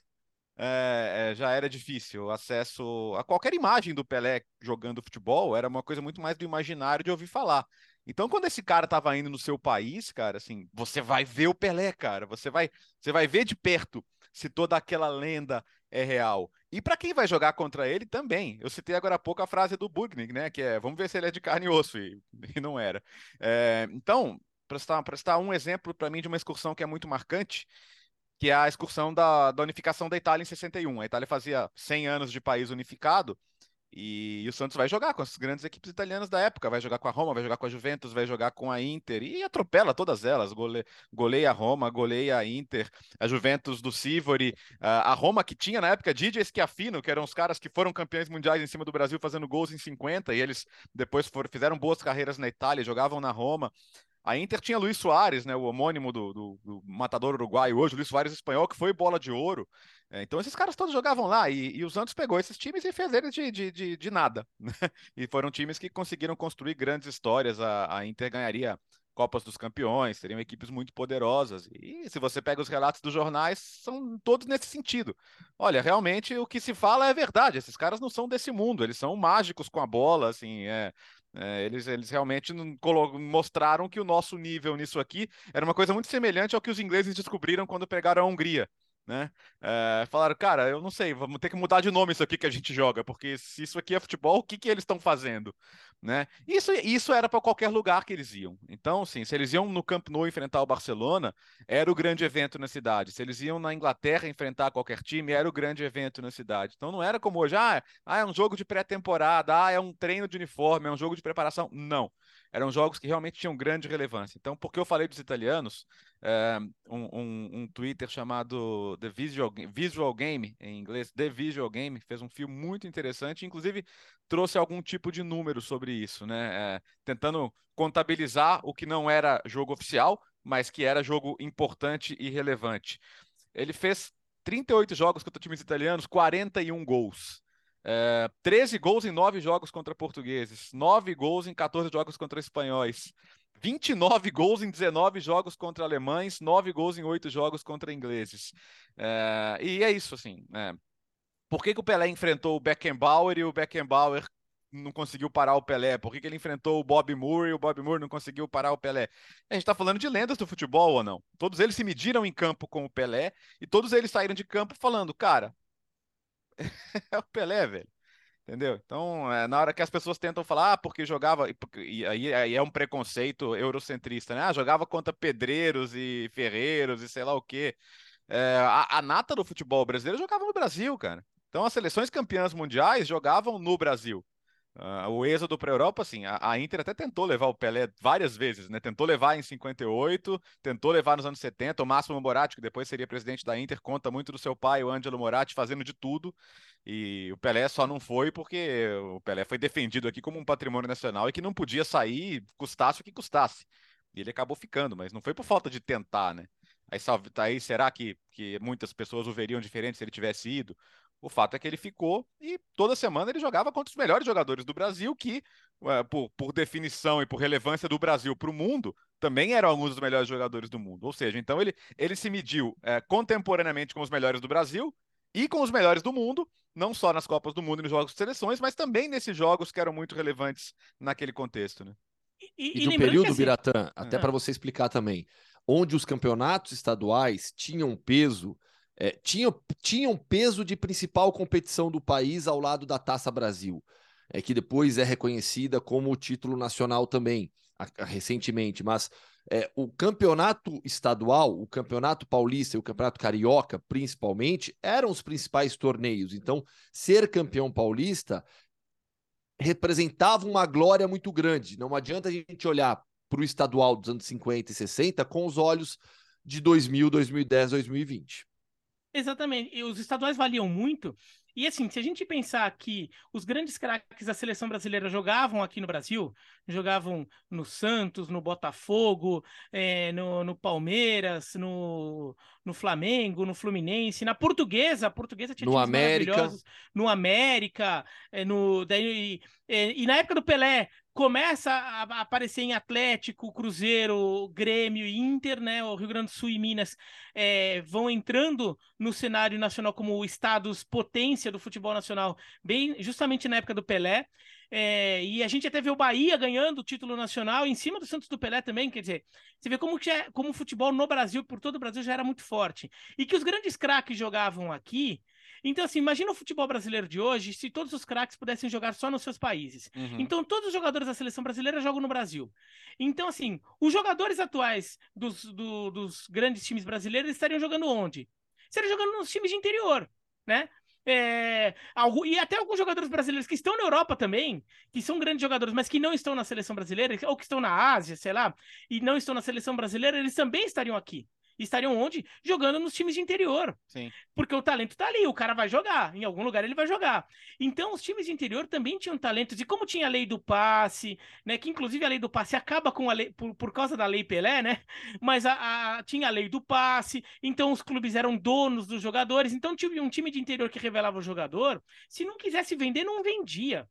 B: é, é, já era difícil. O acesso a qualquer imagem do Pelé jogando futebol era uma coisa muito mais do imaginário de ouvir falar. Então, quando esse cara estava indo no seu país, cara, assim, você vai ver o Pelé, cara. Você vai, você vai ver de perto se toda aquela lenda é real. E para quem vai jogar contra ele também. Eu citei agora há pouco a frase do Bugnik, né? Que é vamos ver se ele é de carne e osso, e, e não era. É, então, para citar um exemplo para mim de uma excursão que é muito marcante, que é a excursão da, da unificação da Itália em 61. A Itália fazia 100 anos de país unificado e, e, o Santos vai jogar com as grandes equipes italianas da época. Vai jogar com a Roma, vai jogar com a Juventus, vai jogar com a Inter e atropela todas elas. Gole, goleia a Roma, goleia a Inter, a Juventus do Sivori, a Roma que tinha na época Didier Schiaffino, que eram os caras que foram campeões mundiais em cima do Brasil fazendo gols em 50 e eles depois foram, fizeram boas carreiras na Itália, jogavam na Roma. A Inter tinha Luiz Soares, né, o homônimo do, do, do matador uruguaio hoje, Luiz Soares espanhol, que foi bola de ouro. É, então esses caras todos jogavam lá e, e o Santos pegou esses times e fez eles de, de, de, de nada. Né? E foram times que conseguiram construir grandes histórias. A, a Inter ganharia Copas dos Campeões, seriam equipes muito poderosas. E se você pega os relatos dos jornais, são todos nesse sentido. Olha, realmente o que se fala é verdade. Esses caras não são desse mundo, eles são mágicos com a bola, assim, é, é, eles, eles realmente mostraram que o nosso nível nisso aqui era uma coisa muito semelhante ao que os ingleses descobriram quando pegaram a Hungria né? É, falaram, cara, eu não sei, vamos ter que mudar de nome isso aqui que a gente joga, porque se isso aqui é futebol, o que, que eles estão fazendo, né? Isso, isso era para qualquer lugar que eles iam. Então, assim, se eles iam no Camp Nou enfrentar o Barcelona, era o grande evento na cidade. Se eles iam na Inglaterra enfrentar qualquer time, era o grande evento na cidade. Então, não era como hoje, ah, ah é um jogo de pré-temporada, ah, é um treino de uniforme, é um jogo de preparação. Não eram jogos que realmente tinham grande relevância. Então, porque eu falei dos italianos, é, um, um, um, Twitter chamado The Visual, Visual Game, em inglês, The Visual Game, fez um filme muito interessante, inclusive trouxe algum tipo de número sobre isso, né? É, tentando contabilizar o que não era jogo oficial, mas que era jogo importante e relevante. Ele fez 38 jogos contra times italianos, 41 gols. É, 13 gols em 9 jogos contra portugueses, 9 gols em 14 jogos contra espanhóis, 29 gols em 19 jogos contra alemães, 9 gols em 8 jogos contra ingleses. É, e é isso, assim. É. Por que, que, o Pelé enfrentou o Beckenbauer e o Beckenbauer não conseguiu parar o Pelé? Por que, que ele enfrentou o Bob Moore e o Bob Moore não conseguiu parar o Pelé? A gente está falando de lendas do futebol ou não? Todos eles se mediram em campo com o Pelé e todos eles saíram de campo falando, cara, é o Pelé, velho. Entendeu? Então, é, na hora que as pessoas tentam falar, ah, porque jogava, e aí, aí, é um preconceito eurocentrista, né? Ah, jogava contra pedreiros e ferreiros e sei lá o quê. É, a, a, nata do futebol brasileiro jogava no Brasil, cara. Então, as seleções campeãs mundiais jogavam no Brasil. Uh, o êxodo para a Europa, assim, a, a, Inter até tentou levar o Pelé várias vezes, né? Tentou levar em 58, tentou levar nos anos 70. O Máximo Moratti, que depois seria presidente da Inter, conta muito do seu pai, o Ângelo Moratti, fazendo de tudo. E o Pelé só não foi porque o Pelé foi defendido aqui como um patrimônio nacional e que não podia sair, custasse o que custasse. E ele acabou ficando, mas não foi por falta de tentar, né? Aí, aí será que, que muitas pessoas o veriam diferente se ele tivesse ido? O fato é que ele ficou e toda semana ele jogava contra os melhores jogadores do Brasil, que, é, por, por definição e por relevância do Brasil para o mundo, também eram alguns dos melhores jogadores do mundo. Ou seja, então ele, ele se mediu é, contemporaneamente com os melhores do Brasil e com os melhores do mundo, não só nas Copas do Mundo e nos jogos de seleções, mas também nesses jogos que eram muito relevantes naquele contexto. Né?
A: E, e, e de um período, assim... Biratã, até é. para você explicar também. onde os campeonatos estaduais tinham peso, é, tinham, tinham peso de principal competição do país ao lado da Taça Brasil, é, que depois é reconhecida como o título nacional também, a, a, recentemente, mas é, o campeonato estadual, o campeonato paulista e o campeonato carioca, principalmente, eram os principais torneios. Então, ser campeão paulista representava uma glória muito grande. Não adianta a gente olhar para o estadual dos anos 50 e 60 com os olhos de 2000, 2010, 2020.
C: Exatamente. E os estaduais valiam muito. E assim, se a gente pensar que os grandes craques da seleção brasileira jogavam aqui no Brasil, jogavam no Santos, no Botafogo, é, no, no, Palmeiras, no, no Flamengo, no Fluminense, na Portuguesa, a Portuguesa tinha
A: no América.
C: no América, é, no, daí, é, e na época do Pelé, começa a aparecer em Atlético, Cruzeiro, Grêmio e Inter, né? O Rio Grande do Sul e Minas é, vão entrando no cenário nacional como estados potência do futebol nacional, bem justamente na época do Pelé. É, e a gente até vê o Bahia ganhando o título nacional em cima do Santos do Pelé também, quer dizer, você vê como, que é, como o futebol no Brasil, por todo o Brasil, já era muito forte. E que os grandes craques jogavam aqui, então, assim, imagina o futebol brasileiro de hoje se todos os craques pudessem jogar só nos seus países. Uhum. Então, todos os jogadores da seleção brasileira jogam no Brasil. Então, assim, os jogadores atuais dos, do, dos grandes times brasileiros estariam jogando onde? Estariam jogando nos times de interior, né? É, e até alguns jogadores brasileiros que estão na Europa também, que são grandes jogadores, mas que não estão na seleção brasileira, ou que estão na Ásia, sei lá, e não estão na seleção brasileira, eles também estariam aqui estariam onde? Jogando nos times de interior.
B: Sim.
C: Porque o talento tá ali, o cara vai jogar, em algum lugar ele vai jogar. Então, os times de interior também tinham talentos, e como tinha a lei do passe, né? Que inclusive a lei do passe acaba com a lei, por, por causa da lei Pelé, né? Mas a, a, tinha a lei do passe, então os clubes eram donos dos jogadores, então tinha um time de interior que revelava o jogador, se não quisesse vender, não vendia.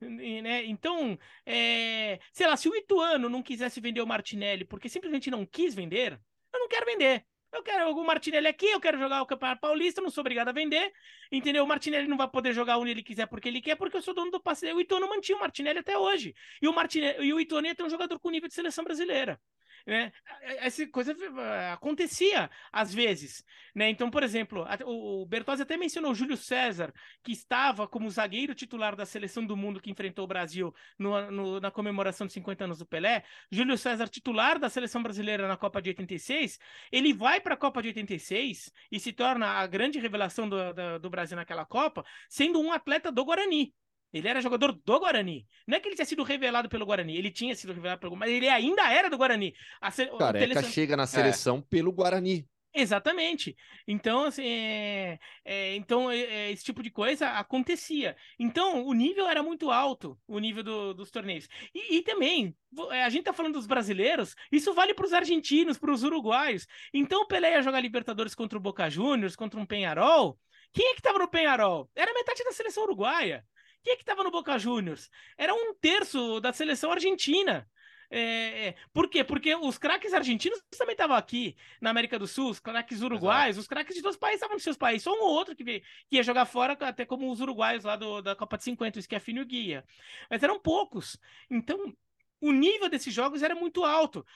C: Né? Então, é... sei lá, se o Ituano não quisesse vender o Martinelli porque simplesmente não quis vender, eu não quero vender. Eu quero o Martinelli aqui, eu quero jogar o Campeonato Paulista, não sou obrigado a vender. Entendeu? O Martinelli não vai poder jogar onde ele quiser porque ele quer, porque eu sou dono do passe. O Ituano mantinha o Martinelli até hoje. E o Martinelli, e o Ituano ter um jogador com nível de seleção brasileira. Né? Essa coisa eh, acontecia às vezes. Né? Então, por exemplo, o Bertozzi até mencionou Júlio César, que estava como zagueiro titular da seleção do mundo que enfrentou o Brasil no, no, na comemoração de 50 anos do Pelé. Júlio César, titular da seleção brasileira na Copa de 86, ele vai para a Copa de 86 e se torna a grande revelação do, do, do Brasil naquela Copa, sendo um atleta do Guarani. Ele era jogador do Guarani. Não é que ele tinha sido revelado pelo Guarani, ele tinha sido revelado pelo mas ele ainda era do Guarani.
A: A se... Careca chega na seleção é. pelo Guarani.
C: Exatamente. Então, assim, é, é, então é, é, esse tipo de coisa acontecia. Então, o nível era muito alto, o nível do, dos torneios. E, e, também, é, a gente tá falando dos brasileiros, isso vale para os argentinos, para os uruguaios. Então, o Pelé ia jogar Libertadores contra o Boca Juniors, contra um Penharol. Quem é que tava no Penharol? Era metade da seleção uruguaia. Quem é que estava no Boca Juniors? Era um terço da seleção argentina. É, é, por quê? Porque os craques argentinos também estavam aqui na América do Sul, os craques uruguaios, Exato. os craques de os países estavam nos seus países. Só um ou outro que, veio, que ia jogar fora, até como os uruguaios lá do, da Copa de 50, o Schiaffino e o Guia. Mas eram poucos. Então, o nível desses jogos era muito alto.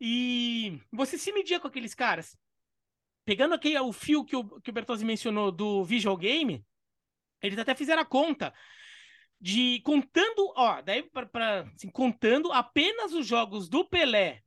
C: E você se media com aqueles caras. Pegando aqui o fio que o, que o Bertozzi mencionou do visual game, eles até fizeram a conta de contando, ó, daí para assim, contando apenas os jogos do Pelé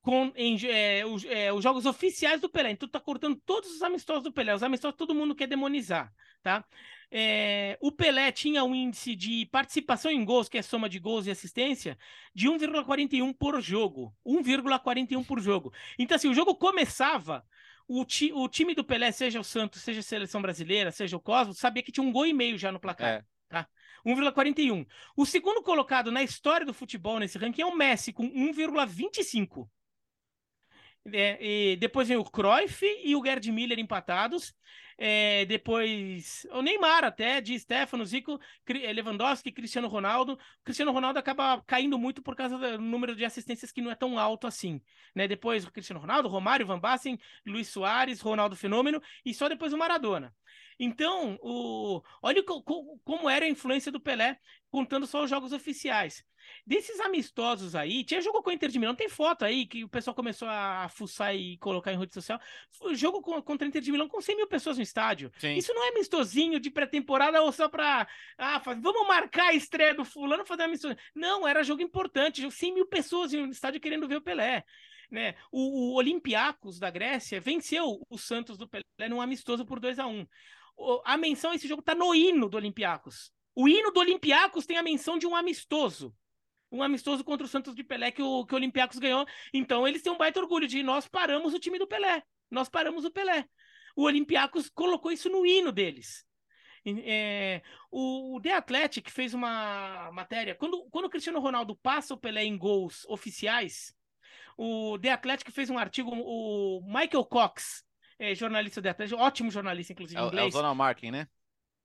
C: com em, é, os, é, os, jogos oficiais do Pelé. Então tá cortando todos os amistosos do Pelé. Os amistosos todo mundo quer demonizar, tá? É, o Pelé tinha um índice de participação em gols, que é soma de gols e assistência, de 1,41 por jogo. 1,41 por jogo. Então, assim, o jogo começava, o, ti, o time do Pelé, seja o Santos, seja a seleção brasileira, seja o Cosmos, sabia que tinha um gol e meio já no placar. É. Tá? 1,41. O segundo colocado na história do futebol nesse ranking é o Messi, com 1,25. É, depois vem o Cruyff e o Gerd Miller empatados. É, depois o Neymar até, de Stefano, Zico, Lewandowski, Cristiano Ronaldo. O Cristiano Ronaldo acaba caindo muito por causa do número de assistências que não é tão alto assim. Né? Depois o Cristiano Ronaldo, Romário, Van Basten, Luiz Soares, Ronaldo Fenômeno e só depois o Maradona. Então, o... olha co como era a influência do Pelé, contando só os jogos oficiais. Desses amistosos aí, tinha jogo com o Inter de Milão, tem foto aí que o pessoal começou a fuçar e colocar em rede social. Jogo contra o Inter de Milão com 100 mil pessoas no estádio. Sim. Isso não é amistosinho de pré-temporada ou só pra. Ah, vamos marcar a estreia do Fulano fazer amistoso. Não, era jogo importante. 100 mil pessoas no estádio querendo ver o Pelé. Né? O, o Olympiacos da Grécia venceu o Santos do Pelé num amistoso por 2 a 1 A menção a esse jogo tá no hino do Olympiacos. O hino do Olympiacos tem a menção de um amistoso um amistoso contra o Santos de Pelé que o, que o Olympiacos ganhou. Então eles têm um baita orgulho de nós paramos o time do Pelé. Nós paramos o Pelé. O Olympiacos colocou isso no hino deles. É, o The Athletic fez uma matéria. Quando, quando o Cristiano Ronaldo passa o Pelé em gols oficiais, o The Athletic fez um artigo. O Michael Cox, é, jornalista do The Athletic, ótimo jornalista, inclusive,
B: é,
C: inglês. É
B: o Zonal Marking, né?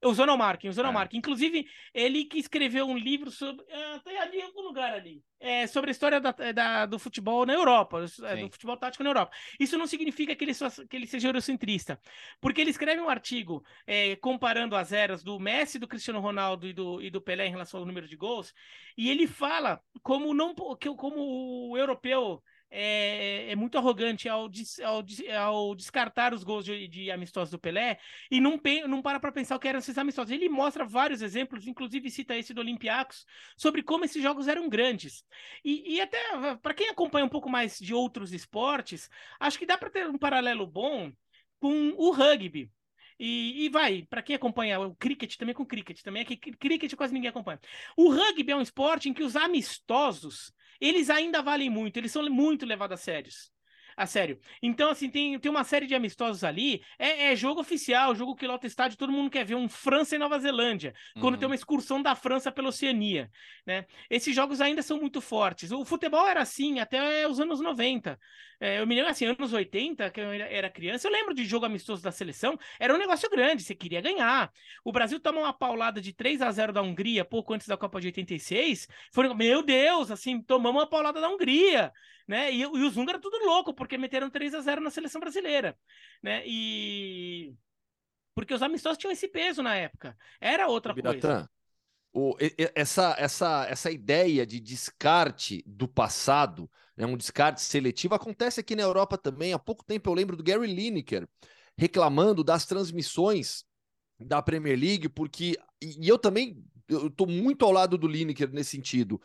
C: O Zonal Marking, o Zonal é. Inclusive, ele que escreveu um livro sobre. Ah, tem ali em algum lugar ali. É, sobre a história da, da, do futebol na Europa, é, do futebol tático na Europa. Isso não significa que ele, só, que ele seja eurocentrista. Porque ele escreve um artigo é, comparando as eras do Messi, do Cristiano Ronaldo e do, e do Pelé em relação ao número de gols. E ele fala como, não, como o europeu é, é muito arrogante ao, ao, ao, descartar os gols de, de amistosos do Pelé e não, não para para pensar o que eram esses amistosos. Ele mostra vários exemplos, inclusive cita esse do Olympiacos, sobre como esses jogos eram grandes. E, e até para quem acompanha um pouco mais de outros esportes, acho que dá para ter um paralelo bom com o rugby. E, e, vai, para quem acompanha o cricket, também com cricket, também é que cricket quase ninguém acompanha. O rugby é um esporte em que os amistosos eles ainda valem muito, eles são muito levados a sérios a sério. Então, assim, tem, tem uma série de amistosos ali. É, é jogo oficial, jogo que lota estádio, todo mundo quer ver um França e Nova Zelândia, quando uhum. tem uma excursão da França pela Oceania, né? Esses jogos ainda são muito fortes. O futebol era assim até os anos 90. É, eu me lembro assim, anos 80, que eu era criança, eu lembro de jogo amistoso da seleção, era um negócio grande, você queria ganhar. O Brasil toma uma paulada de 3 a 0 da Hungria pouco antes da Copa de 86. Foram, meu Deus, assim, tomamos uma paulada da Hungria né? E, e os húngaros tudo louco, porque meteram 3 a 0 na seleção brasileira, né? E porque os amistosos tinham esse peso na época. Era outra Biratã, coisa.
A: O, essa, essa, essa ideia de descarte do passado, né, um descarte seletivo, acontece aqui na Europa também. Há pouco tempo eu lembro do Gary Lineker reclamando das transmissões da Premier League, porque. E eu também eu estou muito ao lado do Lineker nesse sentido.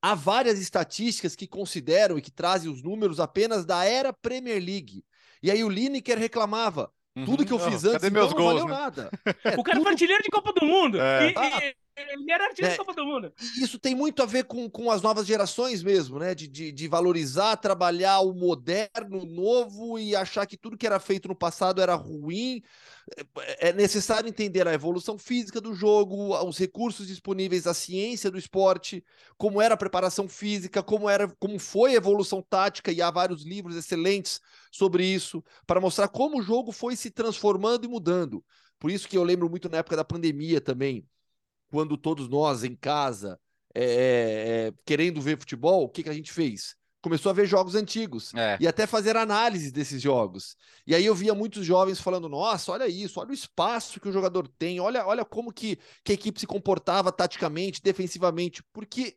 A: Há várias estatísticas que consideram e que trazem os números apenas da era Premier League. E aí o Lineker reclamava. Uhum. Tudo que eu fiz antes
B: então, meus
A: não
B: gols,
A: valeu né? nada.
C: É, o cara tudo... foi artilheiro de Copa do Mundo. É. E, ah, e, ele era artilheiro é, de Copa do Mundo.
A: Isso tem muito a ver com, com as novas gerações mesmo, né? De, de, de valorizar, trabalhar o moderno, o novo e achar que tudo que era feito no passado era ruim. É, é necessário entender a evolução física do jogo, os recursos disponíveis, a ciência do esporte, como era a preparação física, como era, como foi a evolução tática, e há vários livros excelentes sobre isso, para mostrar como o jogo foi se transformando e mudando. Por isso que eu lembro muito na época da pandemia também, quando todos nós em casa, é, é, querendo ver futebol, o que, que a gente fez? começou a ver jogos antigos é. e até fazer análise desses jogos. E aí eu via muitos jovens falando: nossa, olha isso, olha o espaço que o jogador tem, olha, olha como que, que a equipe se comportava taticamente, defensivamente, porque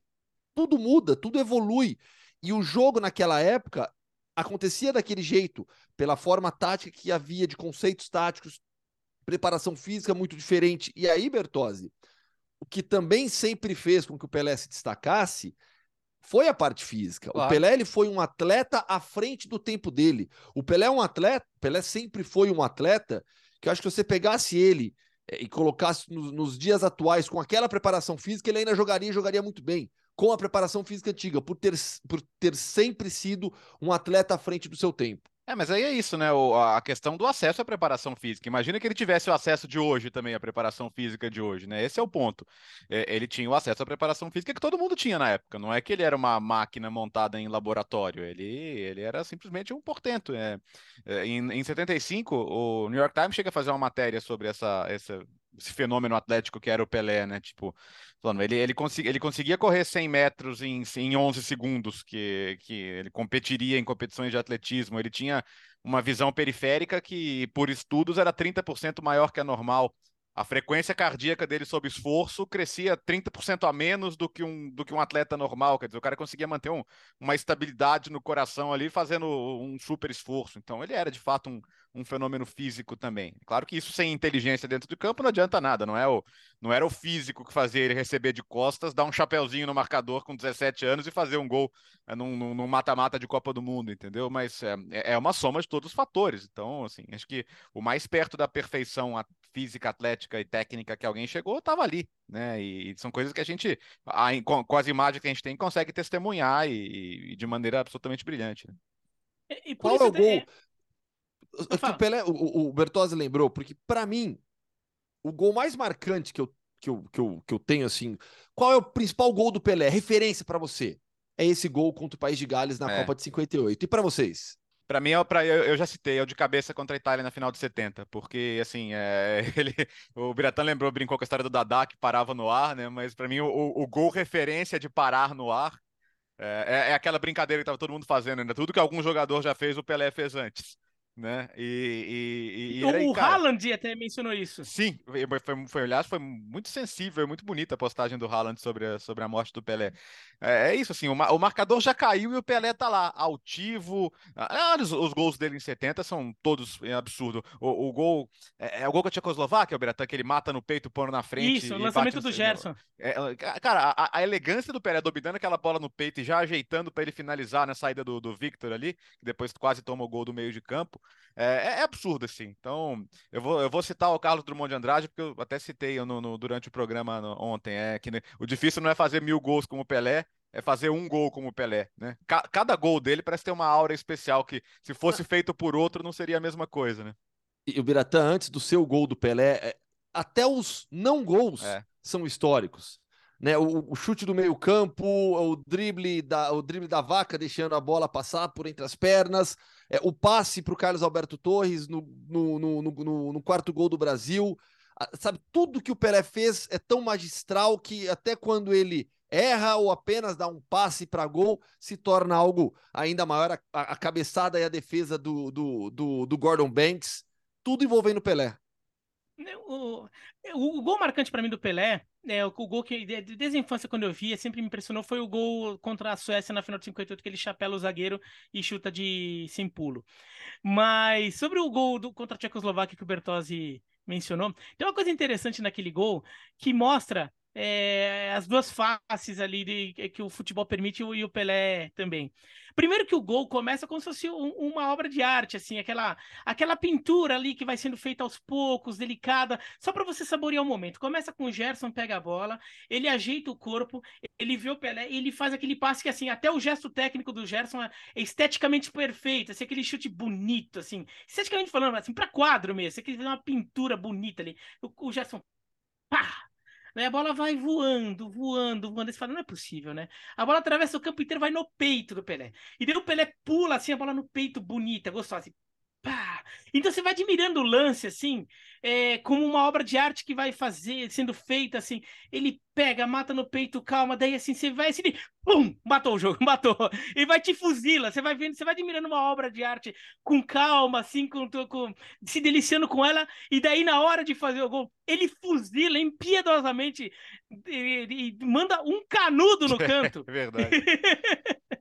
A: tudo muda, tudo evolui. E o jogo naquela época acontecia daquele jeito, pela forma tática que havia de conceitos táticos, preparação física muito diferente. E aí, Bertozzi, o que também sempre fez com que o Pelé se destacasse foi a parte física. Claro. O Pelé ele foi um atleta à frente do tempo dele. O Pelé é um atleta, Pelé sempre foi um atleta que eu acho que você pegasse ele é, e colocasse nos, nos dias atuais com aquela preparação física, ele ainda jogaria e jogaria muito bem com a preparação física antiga, por ter, por ter sempre sido um atleta à frente do seu tempo.
B: É, mas aí é isso, né? O, a questão do acesso à preparação física. Imagina que ele tivesse o acesso de hoje também, à preparação física de hoje, né? Esse é o ponto. É, ele tinha o acesso à preparação física que todo mundo tinha na época. Não é que ele era uma máquina montada em laboratório. Ele, ele era simplesmente um portento. É, é, em, em 75, o New York Times chega a fazer uma matéria sobre essa, essa esse fenômeno atlético que era o Pelé, né? Tipo, ele, ele, consegui, ele conseguia correr 100 metros em, em 11 segundos, que, que ele competiria em competições de atletismo. Ele tinha uma visão periférica que, por estudos, era 30% maior que a normal. a frequência cardíaca dele sob esforço crescia 30% a menos do que, um, do que um atleta normal. Quer dizer, o cara conseguia manter um, uma estabilidade no coração ali, fazendo um super esforço. Então, ele era de fato um, um fenômeno físico também. Claro que isso sem inteligência dentro do campo não adianta nada. Não, é o, não era o físico que fazia ele receber de costas, dar um chapéuzinho no marcador com 17 anos e fazer um gol é, num mata-mata de Copa do Mundo, entendeu? Mas é, é uma soma de todos os fatores. Então, assim, acho que o mais perto da perfeição física, atlética e técnica que alguém chegou, estava ali, né? E, são coisas que a gente, com, com, as imagens que a gente tem, consegue testemunhar e, e de maneira absolutamente brilhante. Né?
A: E, e Qual é o gol? É... O, Pelé, o, o Bertozzi lembrou, porque para mim, o gol mais marcante que eu, que, eu, que, eu, que eu tenho, assim, qual é o principal gol do Pelé? Referência para você? É esse gol contra o País de Gales na é. Copa de 58. E para vocês?
B: Para mim, é pra, eu, eu, já citei, é o de cabeça contra a Itália na final de 70, porque, assim, é, ele, o Biratã lembrou, brincou com a história do Dadá, que parava no ar, né? Mas para mim, o, o, gol referência de parar no ar é, é, é aquela brincadeira que tava todo mundo fazendo ainda. Tudo que algum jogador já fez, o Pelé fez antes né? E, e, e
C: o, Haaland até mencionou isso.
B: Sim, foi, foi, aliás, foi muito sensível, muito bonita a postagem do Haaland sobre a, sobre a morte do Pelé. É, é isso, assim, o, o, marcador já caiu e o Pelé tá lá, altivo. Ah, os, os, gols dele em 70 são todos é, absurdos. O, o, gol, é, é, o gol com a Tchecoslováquia, o Beratan, que ele mata no peito, pondo na frente.
C: Isso, o lançamento do Gerson.
B: É, cara, a, a, elegância do Pelé dominando aquela bola no peito e já ajeitando para ele finalizar na saída do, do Victor ali, que depois quase toma o gol do meio de campo. É, é, é, absurdo, assim. Então, eu vou, eu vou citar o Carlos Drummond de Andrade, porque eu até citei no, no durante o programa no, ontem. É que né, o difícil não é fazer mil gols como o Pelé, é fazer um gol como o Pelé, né? cada gol dele parece ter uma aura especial que, se fosse feito por outro, não seria a mesma coisa, né?
A: E o Biratã, antes do seu gol do Pelé, é, até os não gols é. são históricos né? O, o, chute do meio campo, o drible da, o drible da vaca deixando a bola passar por entre as pernas, é, o passe para o Carlos Alberto Torres no, no, no, no, quarto gol do Brasil, sabe? Tudo que o Pelé fez é tão magistral que até quando ele erra ou apenas dá um passe para gol, se torna algo ainda maior. A, a cabeçada e a defesa do, do, do, do Gordon Banks, tudo envolvendo Pelé.
C: O, o, o gol marcante para mim do Pelé, é, o, gol que desde a infância quando eu via sempre me impressionou foi o gol contra a Suécia na final de 58 que ele chapela o zagueiro e chuta de sem pulo. Mas sobre o gol do, contra a Tchecoslováquia que o Bertozzi mencionou, tem uma coisa interessante naquele gol que mostra é, as duas faces ali de, que o futebol permite e o Pelé também. Primeiro que o gol começa como se fosse um, uma obra de arte, assim, aquela, aquela pintura ali que vai sendo feita aos poucos, delicada, só para você saborear o momento. Começa com o Gerson, pega a bola, ele ajeita o corpo, ele vê o Pelé e ele faz aquele passe que, assim, até o gesto técnico do Gerson é esteticamente perfeito, assim, aquele chute bonito, assim, esteticamente falando, assim, para quadro mesmo, você quer uma pintura bonita ali. O, o Gerson, pá! Né? A bola vai voando, voando, voando. Você fala, não é possível, né? A bola atravessa o campo inteiro, vai no peito do Pelé. E daí o Pelé pula assim, a bola no peito, bonita, gostosa. Assim, pá! Então você vai admirando o lance, assim, é, como uma obra de arte que vai fazer, sendo feita, assim. Ele pega, mata no peito, calma, daí assim, você vai assim, pum, matou o jogo, matou. E vai te fuzila, você vai vendo, você vai admirando uma obra de arte com calma, assim, com, com, se deliciando com ela, e daí na hora de fazer o gol, ele fuzila impiedosamente e, e manda um canudo no canto.
B: É verdade.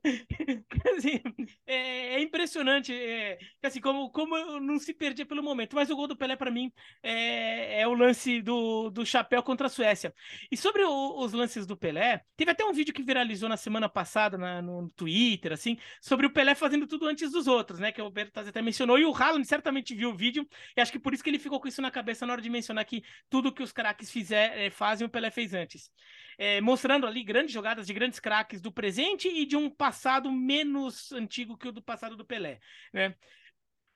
C: assim, é, é, impressionante, é, assim, como, como não se perdia pelo momento, mas o gol do Pelé para mim é, é o lance do, do chapéu contra a Suécia. E sobre o, os lances do Pelé, teve até um vídeo que viralizou na semana passada na, no Twitter, assim, sobre o Pelé fazendo tudo antes dos outros, né? Que o Bertazzi até mencionou, e o Haaland certamente viu o vídeo, e acho que por isso que ele ficou com isso na cabeça na hora de mencionar que tudo que os craques fizer, é, fazem, o Pelé fez antes. É, mostrando ali grandes jogadas de grandes craques do presente e de um passado menos antigo que o do passado do Pelé, né?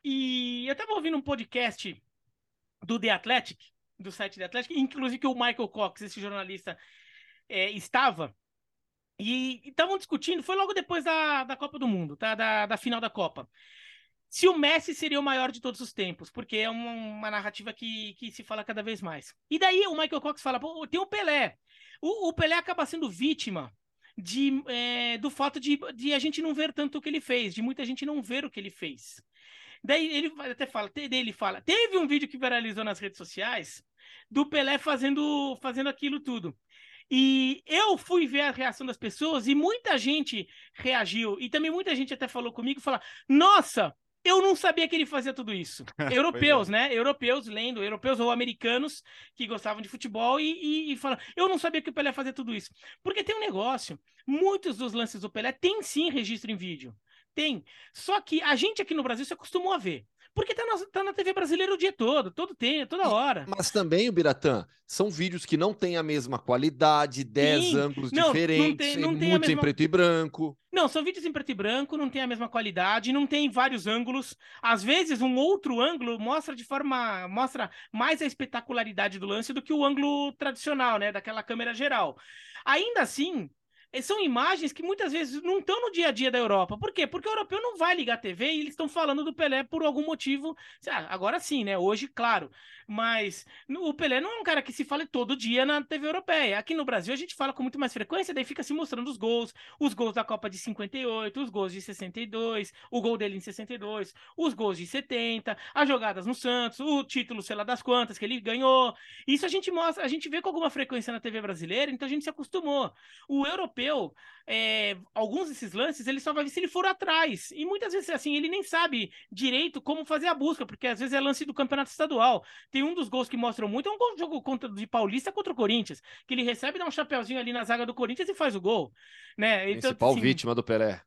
C: E eu estava ouvindo um podcast do The Athletic, do site da Atlético, inclusive que o Michael Cox, esse jornalista, é, estava. E estavam discutindo, foi logo depois da, da Copa do Mundo, tá? Da, da final da Copa. Se o Messi seria o maior de todos os tempos, porque é uma, uma narrativa que, que se fala cada vez mais. E daí o Michael Cox fala: Pô, tem o Pelé. O, o Pelé acaba sendo vítima de, é, do fato de, de a gente não ver tanto o que ele fez, de muita gente não ver o que ele fez. Daí ele até fala, ele fala, teve um vídeo que viralizou nas redes sociais do Pelé fazendo, fazendo aquilo tudo. E eu fui ver a reação das pessoas e muita gente reagiu. E também muita gente até falou comigo, falar: "Nossa, eu não sabia que ele fazia tudo isso. Europeus, é. né? Europeus lendo, europeus ou americanos que gostavam de futebol e, e, e falam, eu não sabia que o Pelé fazia tudo isso. Porque tem um negócio, muitos dos lances do Pelé tem sim registro em vídeo. Tem. Só que a gente aqui no Brasil se acostumou a ver. Porque tá na, tá na TV brasileira o dia todo, todo tempo, toda hora.
A: Mas também, o Biratã, são vídeos que não têm a mesma qualidade, 10 ângulos não, diferentes, não tem, não tem muitos mesma... em preto e branco.
C: Não, são vídeos em preto e branco, não tem a mesma qualidade, não tem vários ângulos. Às vezes, um outro ângulo mostra de forma. mostra mais a espetacularidade do lance do que o ângulo tradicional, né? Daquela câmera geral. Ainda assim, são imagens que muitas vezes não estão no dia a dia da Europa. Por quê? Porque o europeu não vai ligar a TV e eles estão falando do Pelé por algum motivo. Ah, agora sim, né? Hoje, claro. Mas o Pelé não é um cara que se fala todo dia na TV europeia. Aqui no Brasil a gente fala com muito mais frequência, daí fica se mostrando os gols, os gols da Copa de 58, os gols de 62, o gol dele em 62, os gols de 70, as jogadas no Santos, o título, sei lá das quantas que ele ganhou. Isso a gente mostra, a gente vê com alguma frequência na TV brasileira, então a gente se acostumou. O europeu, é, alguns desses lances, ele só vai ver se ele for atrás. E muitas vezes, assim, ele nem sabe direito como fazer a busca, porque às vezes é lance do campeonato estadual. Tem um dos gols que mostram muito, é um jogo contra, de Paulista contra o Corinthians, que ele recebe, dá um chapeuzinho ali na zaga do Corinthians e faz o gol. Né?
A: Então, Principal assim, vítima do Pelé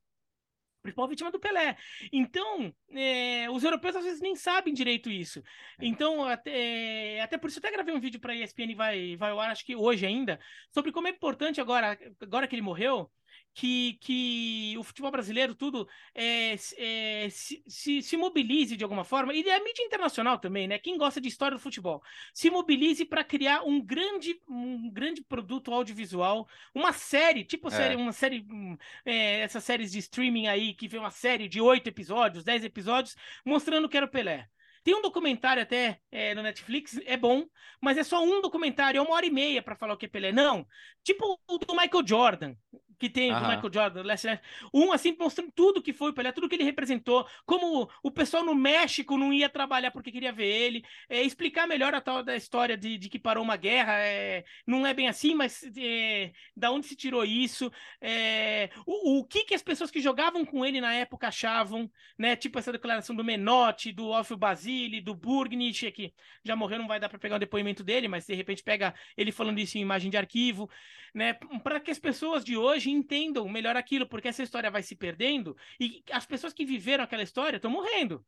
C: principal vítima do Pelé. Então, é, os europeus às vezes nem sabem direito isso. É. Então, até, até por isso, até gravei um vídeo para a ESPN vai, vai ao ar, acho que hoje ainda, sobre como é importante agora, agora que ele morreu, que, que o futebol brasileiro, tudo, é, é, se, se, se, mobilize de alguma forma, e a mídia internacional também, né? Quem gosta de história do futebol, se mobilize para criar um grande, um grande produto audiovisual, uma série, tipo é. série, uma série, hum, é, essas séries de streaming aí, que vê uma série de oito episódios, dez episódios, mostrando que era o Pelé. Tem um documentário até é, no Netflix, é bom, mas é só um documentário, é uma hora e meia para falar o que é Pelé. Não, tipo o do Michael Jordan que tem do Michael Jordan, um assim mostrando tudo que foi o Pelé, tudo que ele representou, como o pessoal no México não ia trabalhar porque queria ver ele, é, explicar melhor a tal da história de, de que parou uma guerra, é, não é bem assim, mas é, da onde se tirou isso, é, o, o que que as pessoas que jogavam com ele na época achavam, né, tipo essa declaração do Menotti, do Alfio Basile, do Burgnich, que já morreu, não vai dar para pegar o depoimento dele, mas de repente pega ele falando isso em imagem de arquivo, né, para que as pessoas de hoje entendam melhor aquilo, porque essa história vai se perdendo e as pessoas que viveram aquela história estão morrendo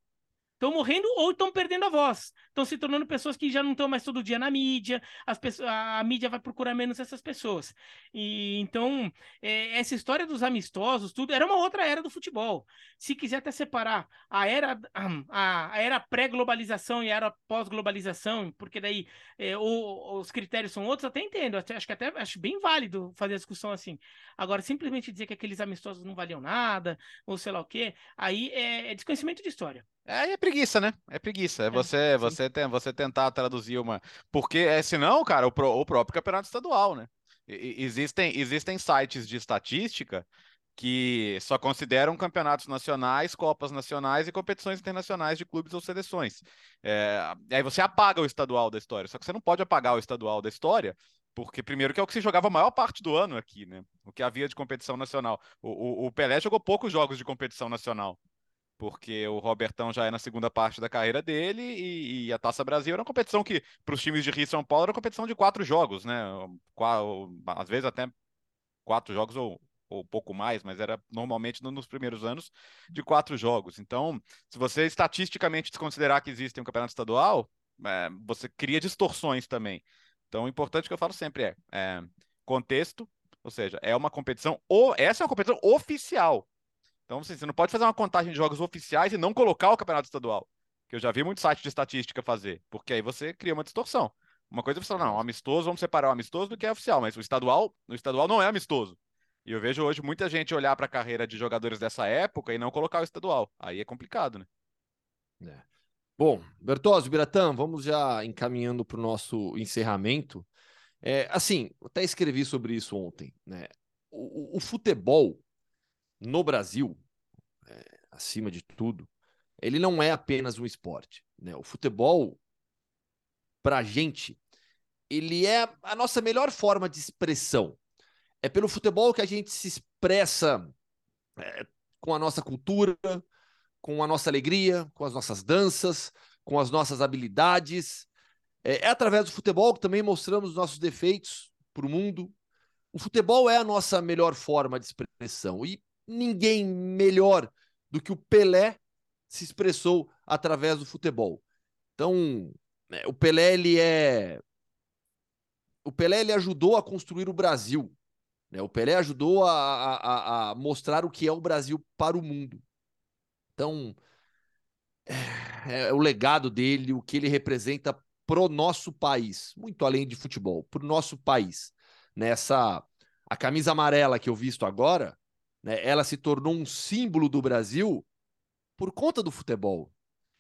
C: estão morrendo ou estão perdendo a voz. Estão se tornando pessoas que já não estão mais todo dia na mídia, as pessoas, a, mídia vai procurar menos essas pessoas. E então, é, essa história dos amistosos, tudo, era uma outra era do futebol. Se quiser até separar a era, a, a era pré-globalização e a era pós-globalização, porque daí é, o, os critérios são outros, até entendo. Acho que até acho bem válido fazer a discussão assim. Agora, simplesmente dizer que aqueles amistosos não valiam nada, ou sei lá o quê, aí é, é desconhecimento de história.
B: É, é preguiça, né? É preguiça. É, você, você, tem, você tentar traduzir uma. Porque, é, senão, cara, o, pro, o próprio campeonato estadual, né? E, existem, existem sites de estatística que só consideram campeonatos nacionais, copas nacionais e competições internacionais de clubes ou seleções. É, aí você apaga o estadual da história. Só que você não pode apagar o estadual da história, porque primeiro que é o que se jogava a maior parte do ano aqui, né? O que havia de competição nacional. O, o, o Pelé jogou poucos jogos de competição nacional porque o Robertão já é na segunda parte da carreira dele e, e a Taça Brasil era uma competição que, para os times de Rio e São Paulo, era uma competição de quatro jogos, né? Às vezes até quatro jogos ou, ou pouco mais, mas era normalmente nos primeiros anos de quatro jogos. Então, se você estatisticamente desconsiderar que existe um campeonato estadual, é, você cria distorções também. Então, o importante que eu falo sempre é, é contexto, ou seja, é uma competição, ou essa é uma competição oficial. Então, assim, você não pode fazer uma contagem de jogos oficiais e não colocar o campeonato estadual. Que eu já vi muito site de estatística fazer, porque aí você cria uma distorção. Uma coisa é você falar, não, amistoso, vamos separar o amistoso do que é oficial, mas o estadual, o estadual não é amistoso. E eu vejo hoje muita gente olhar para a carreira de jogadores dessa época e não colocar o estadual. Aí é complicado, né?
A: É. Bom, Bertozzi, Biratã, vamos já encaminhando para o nosso encerramento. É, assim, até escrevi sobre isso ontem. Né? O, o futebol no Brasil, é, acima de tudo, ele não é apenas um esporte. Né? O futebol, para a gente, ele é a nossa melhor forma de expressão. É pelo futebol que a gente se expressa é, com a nossa cultura, com a nossa alegria, com as nossas danças, com as nossas habilidades. É, é através do futebol que também mostramos nossos defeitos para o mundo. O futebol é a nossa melhor forma de expressão e ninguém melhor do que o Pelé se expressou através do futebol. Então, é, o Pelé ele é o Pelé ele ajudou a construir o Brasil. Né? O Pelé ajudou a, a, a, mostrar o que é o Brasil para o mundo. Então, é, é o legado dele, o que ele representa pro nosso país, muito além de futebol, pro nosso país. Nessa a camisa amarela que eu visto agora, né, ela se tornou um símbolo do Brasil por conta do futebol.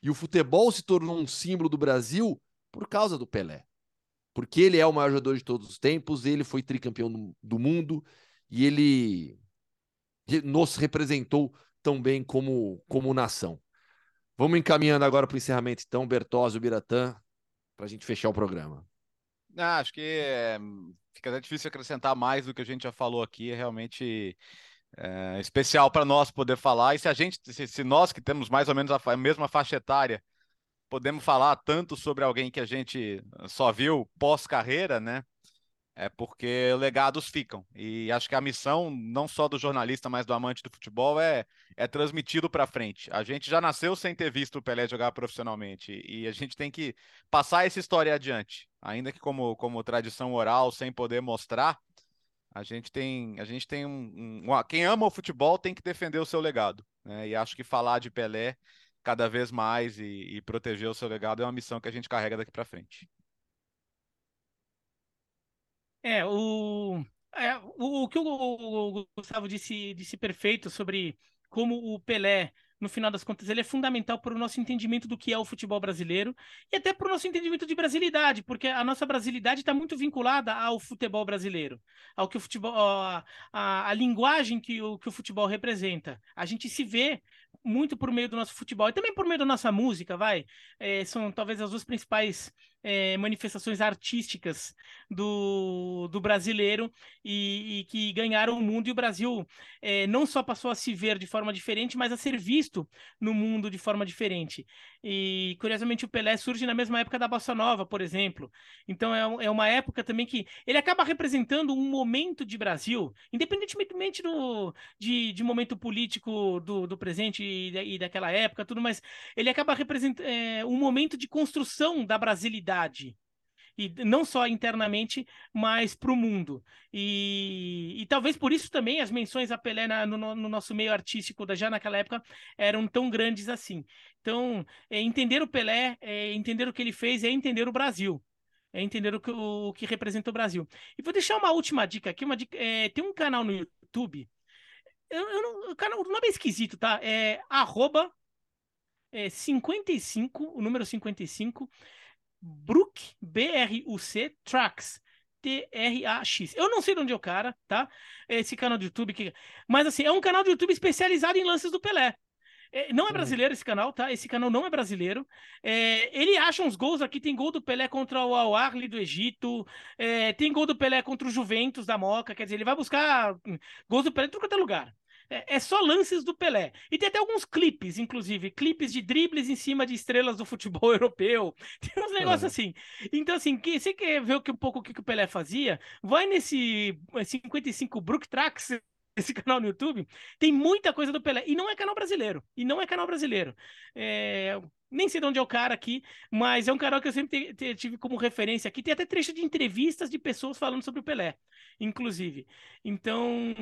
A: E o futebol se tornou um símbolo do Brasil por causa do Pelé. Porque ele é o maior jogador de todos os tempos, ele foi tricampeão do mundo e ele nos representou tão bem como, como nação. Vamos encaminhando agora para o encerramento, então, Bertozzi, Biratã, para a gente fechar o programa?
B: Ah, acho que é, fica até difícil acrescentar mais do que a gente já falou aqui. É realmente é, especial para nós poder falar. E se a gente, se, se, nós que temos mais ou menos a, a mesma faixa etária, podemos falar tanto sobre alguém que a gente só viu pós-carreira, né? é porque legados ficam. E acho que a missão, não só do jornalista, mas do amante do futebol, é, é transmitido para frente. A gente já nasceu sem ter visto o Pelé jogar profissionalmente e a gente tem que passar essa história adiante. Ainda que como, como tradição oral, sem poder mostrar, a gente tem, a gente tem um, um, Quem ama o futebol tem que defender o seu legado. Né? E acho que falar de Pelé cada vez mais e, e proteger o seu legado é uma missão que a gente carrega daqui para frente.
C: É, o, é, o, o que o, o, Gustavo disse, disse perfeito sobre como o Pelé, no final das contas, ele é fundamental para o nosso entendimento do que é o futebol brasileiro e até para o nosso entendimento de brasilidade, porque a nossa brasilidade está muito vinculada ao futebol brasileiro, ao que o futebol, a, a, a linguagem que o, que o futebol representa. A gente se vê muito por meio do nosso futebol e também por meio da nossa música, vai. É, são talvez as duas principais é, manifestações artísticas do, do brasileiro e, e, que ganharam o mundo. E o Brasil é, não só passou a se ver de forma diferente, mas a ser visto no mundo de forma diferente. E curiosamente o Pelé surge na mesma época da Bossa Nova, por exemplo. Então é, é uma época também que ele acaba representando um momento de Brasil, independentemente do, de, de momento político do, do presente e, e daquela época, tudo, mas ele acaba representando é, um momento de construção da brasilidade e não só internamente, mas para o mundo. E, e, talvez por isso também as menções a Pelé na, no, no, nosso meio artístico, da, já naquela época, eram tão grandes assim. Então, é, entender o Pelé, é, entender o que ele fez, é entender o Brasil. É entender o que, o, o que representa o Brasil. E vou deixar uma última dica aqui. Uma dica, é, tem um canal no YouTube. Eu, eu não, o, canal, o nome é esquisito, tá? É arroba é, 55, o número 55, Brook, B-R-U-C, Tracks. T-R-A-X. Eu não sei de onde é o cara, tá? Esse canal do YouTube. Que... Mas assim, é um canal do YouTube especializado em lances do Pelé. É, não é brasileiro esse canal, tá? Esse canal não é brasileiro. É, ele acha uns gols aqui. Tem gol do Pelé contra o Al Ahly do Egito. É, tem gol do Pelé contra o Juventus da Moca. Quer dizer, ele vai buscar hum, gols do Pelé em tudo quanto é lugar. É, é, só lances do Pelé. E tem até alguns clipes, inclusive, clipes de dribles em cima de estrelas do futebol europeu. Tem uns negócios assim. Então, assim, que, você quer ver um pouco o que, que o Pelé fazia? Vai nesse 55 Brook Tracks, esse canal no YouTube, tem muita coisa do Pelé. E não é canal brasileiro. E não é canal brasileiro. É... Nem sei de onde é o cara aqui, mas é um canal que eu sempre te, te, tive como referência aqui. Tem até trecho de entrevistas de pessoas falando sobre o Pelé, inclusive. Então,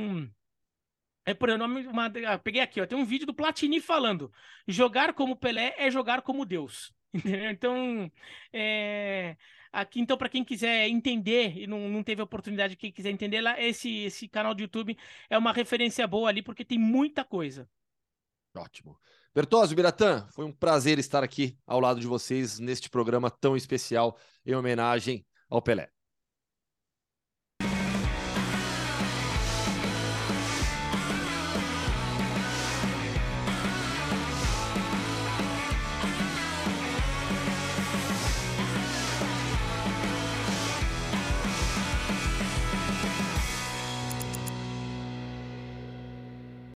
C: é por nome, uma, ah, peguei aqui, ó, tem um vídeo do Platini falando: jogar como Pelé é jogar como Deus. Entendeu? Então, é, aqui, então, para quem quiser entender e não, não teve oportunidade, quem quiser entender, lá, esse, esse canal do YouTube é uma referência boa ali, porque tem muita coisa.
A: Ótimo. Bertozzi, Biratã, foi um prazer estar aqui ao lado de vocês neste programa tão especial em homenagem ao Pelé.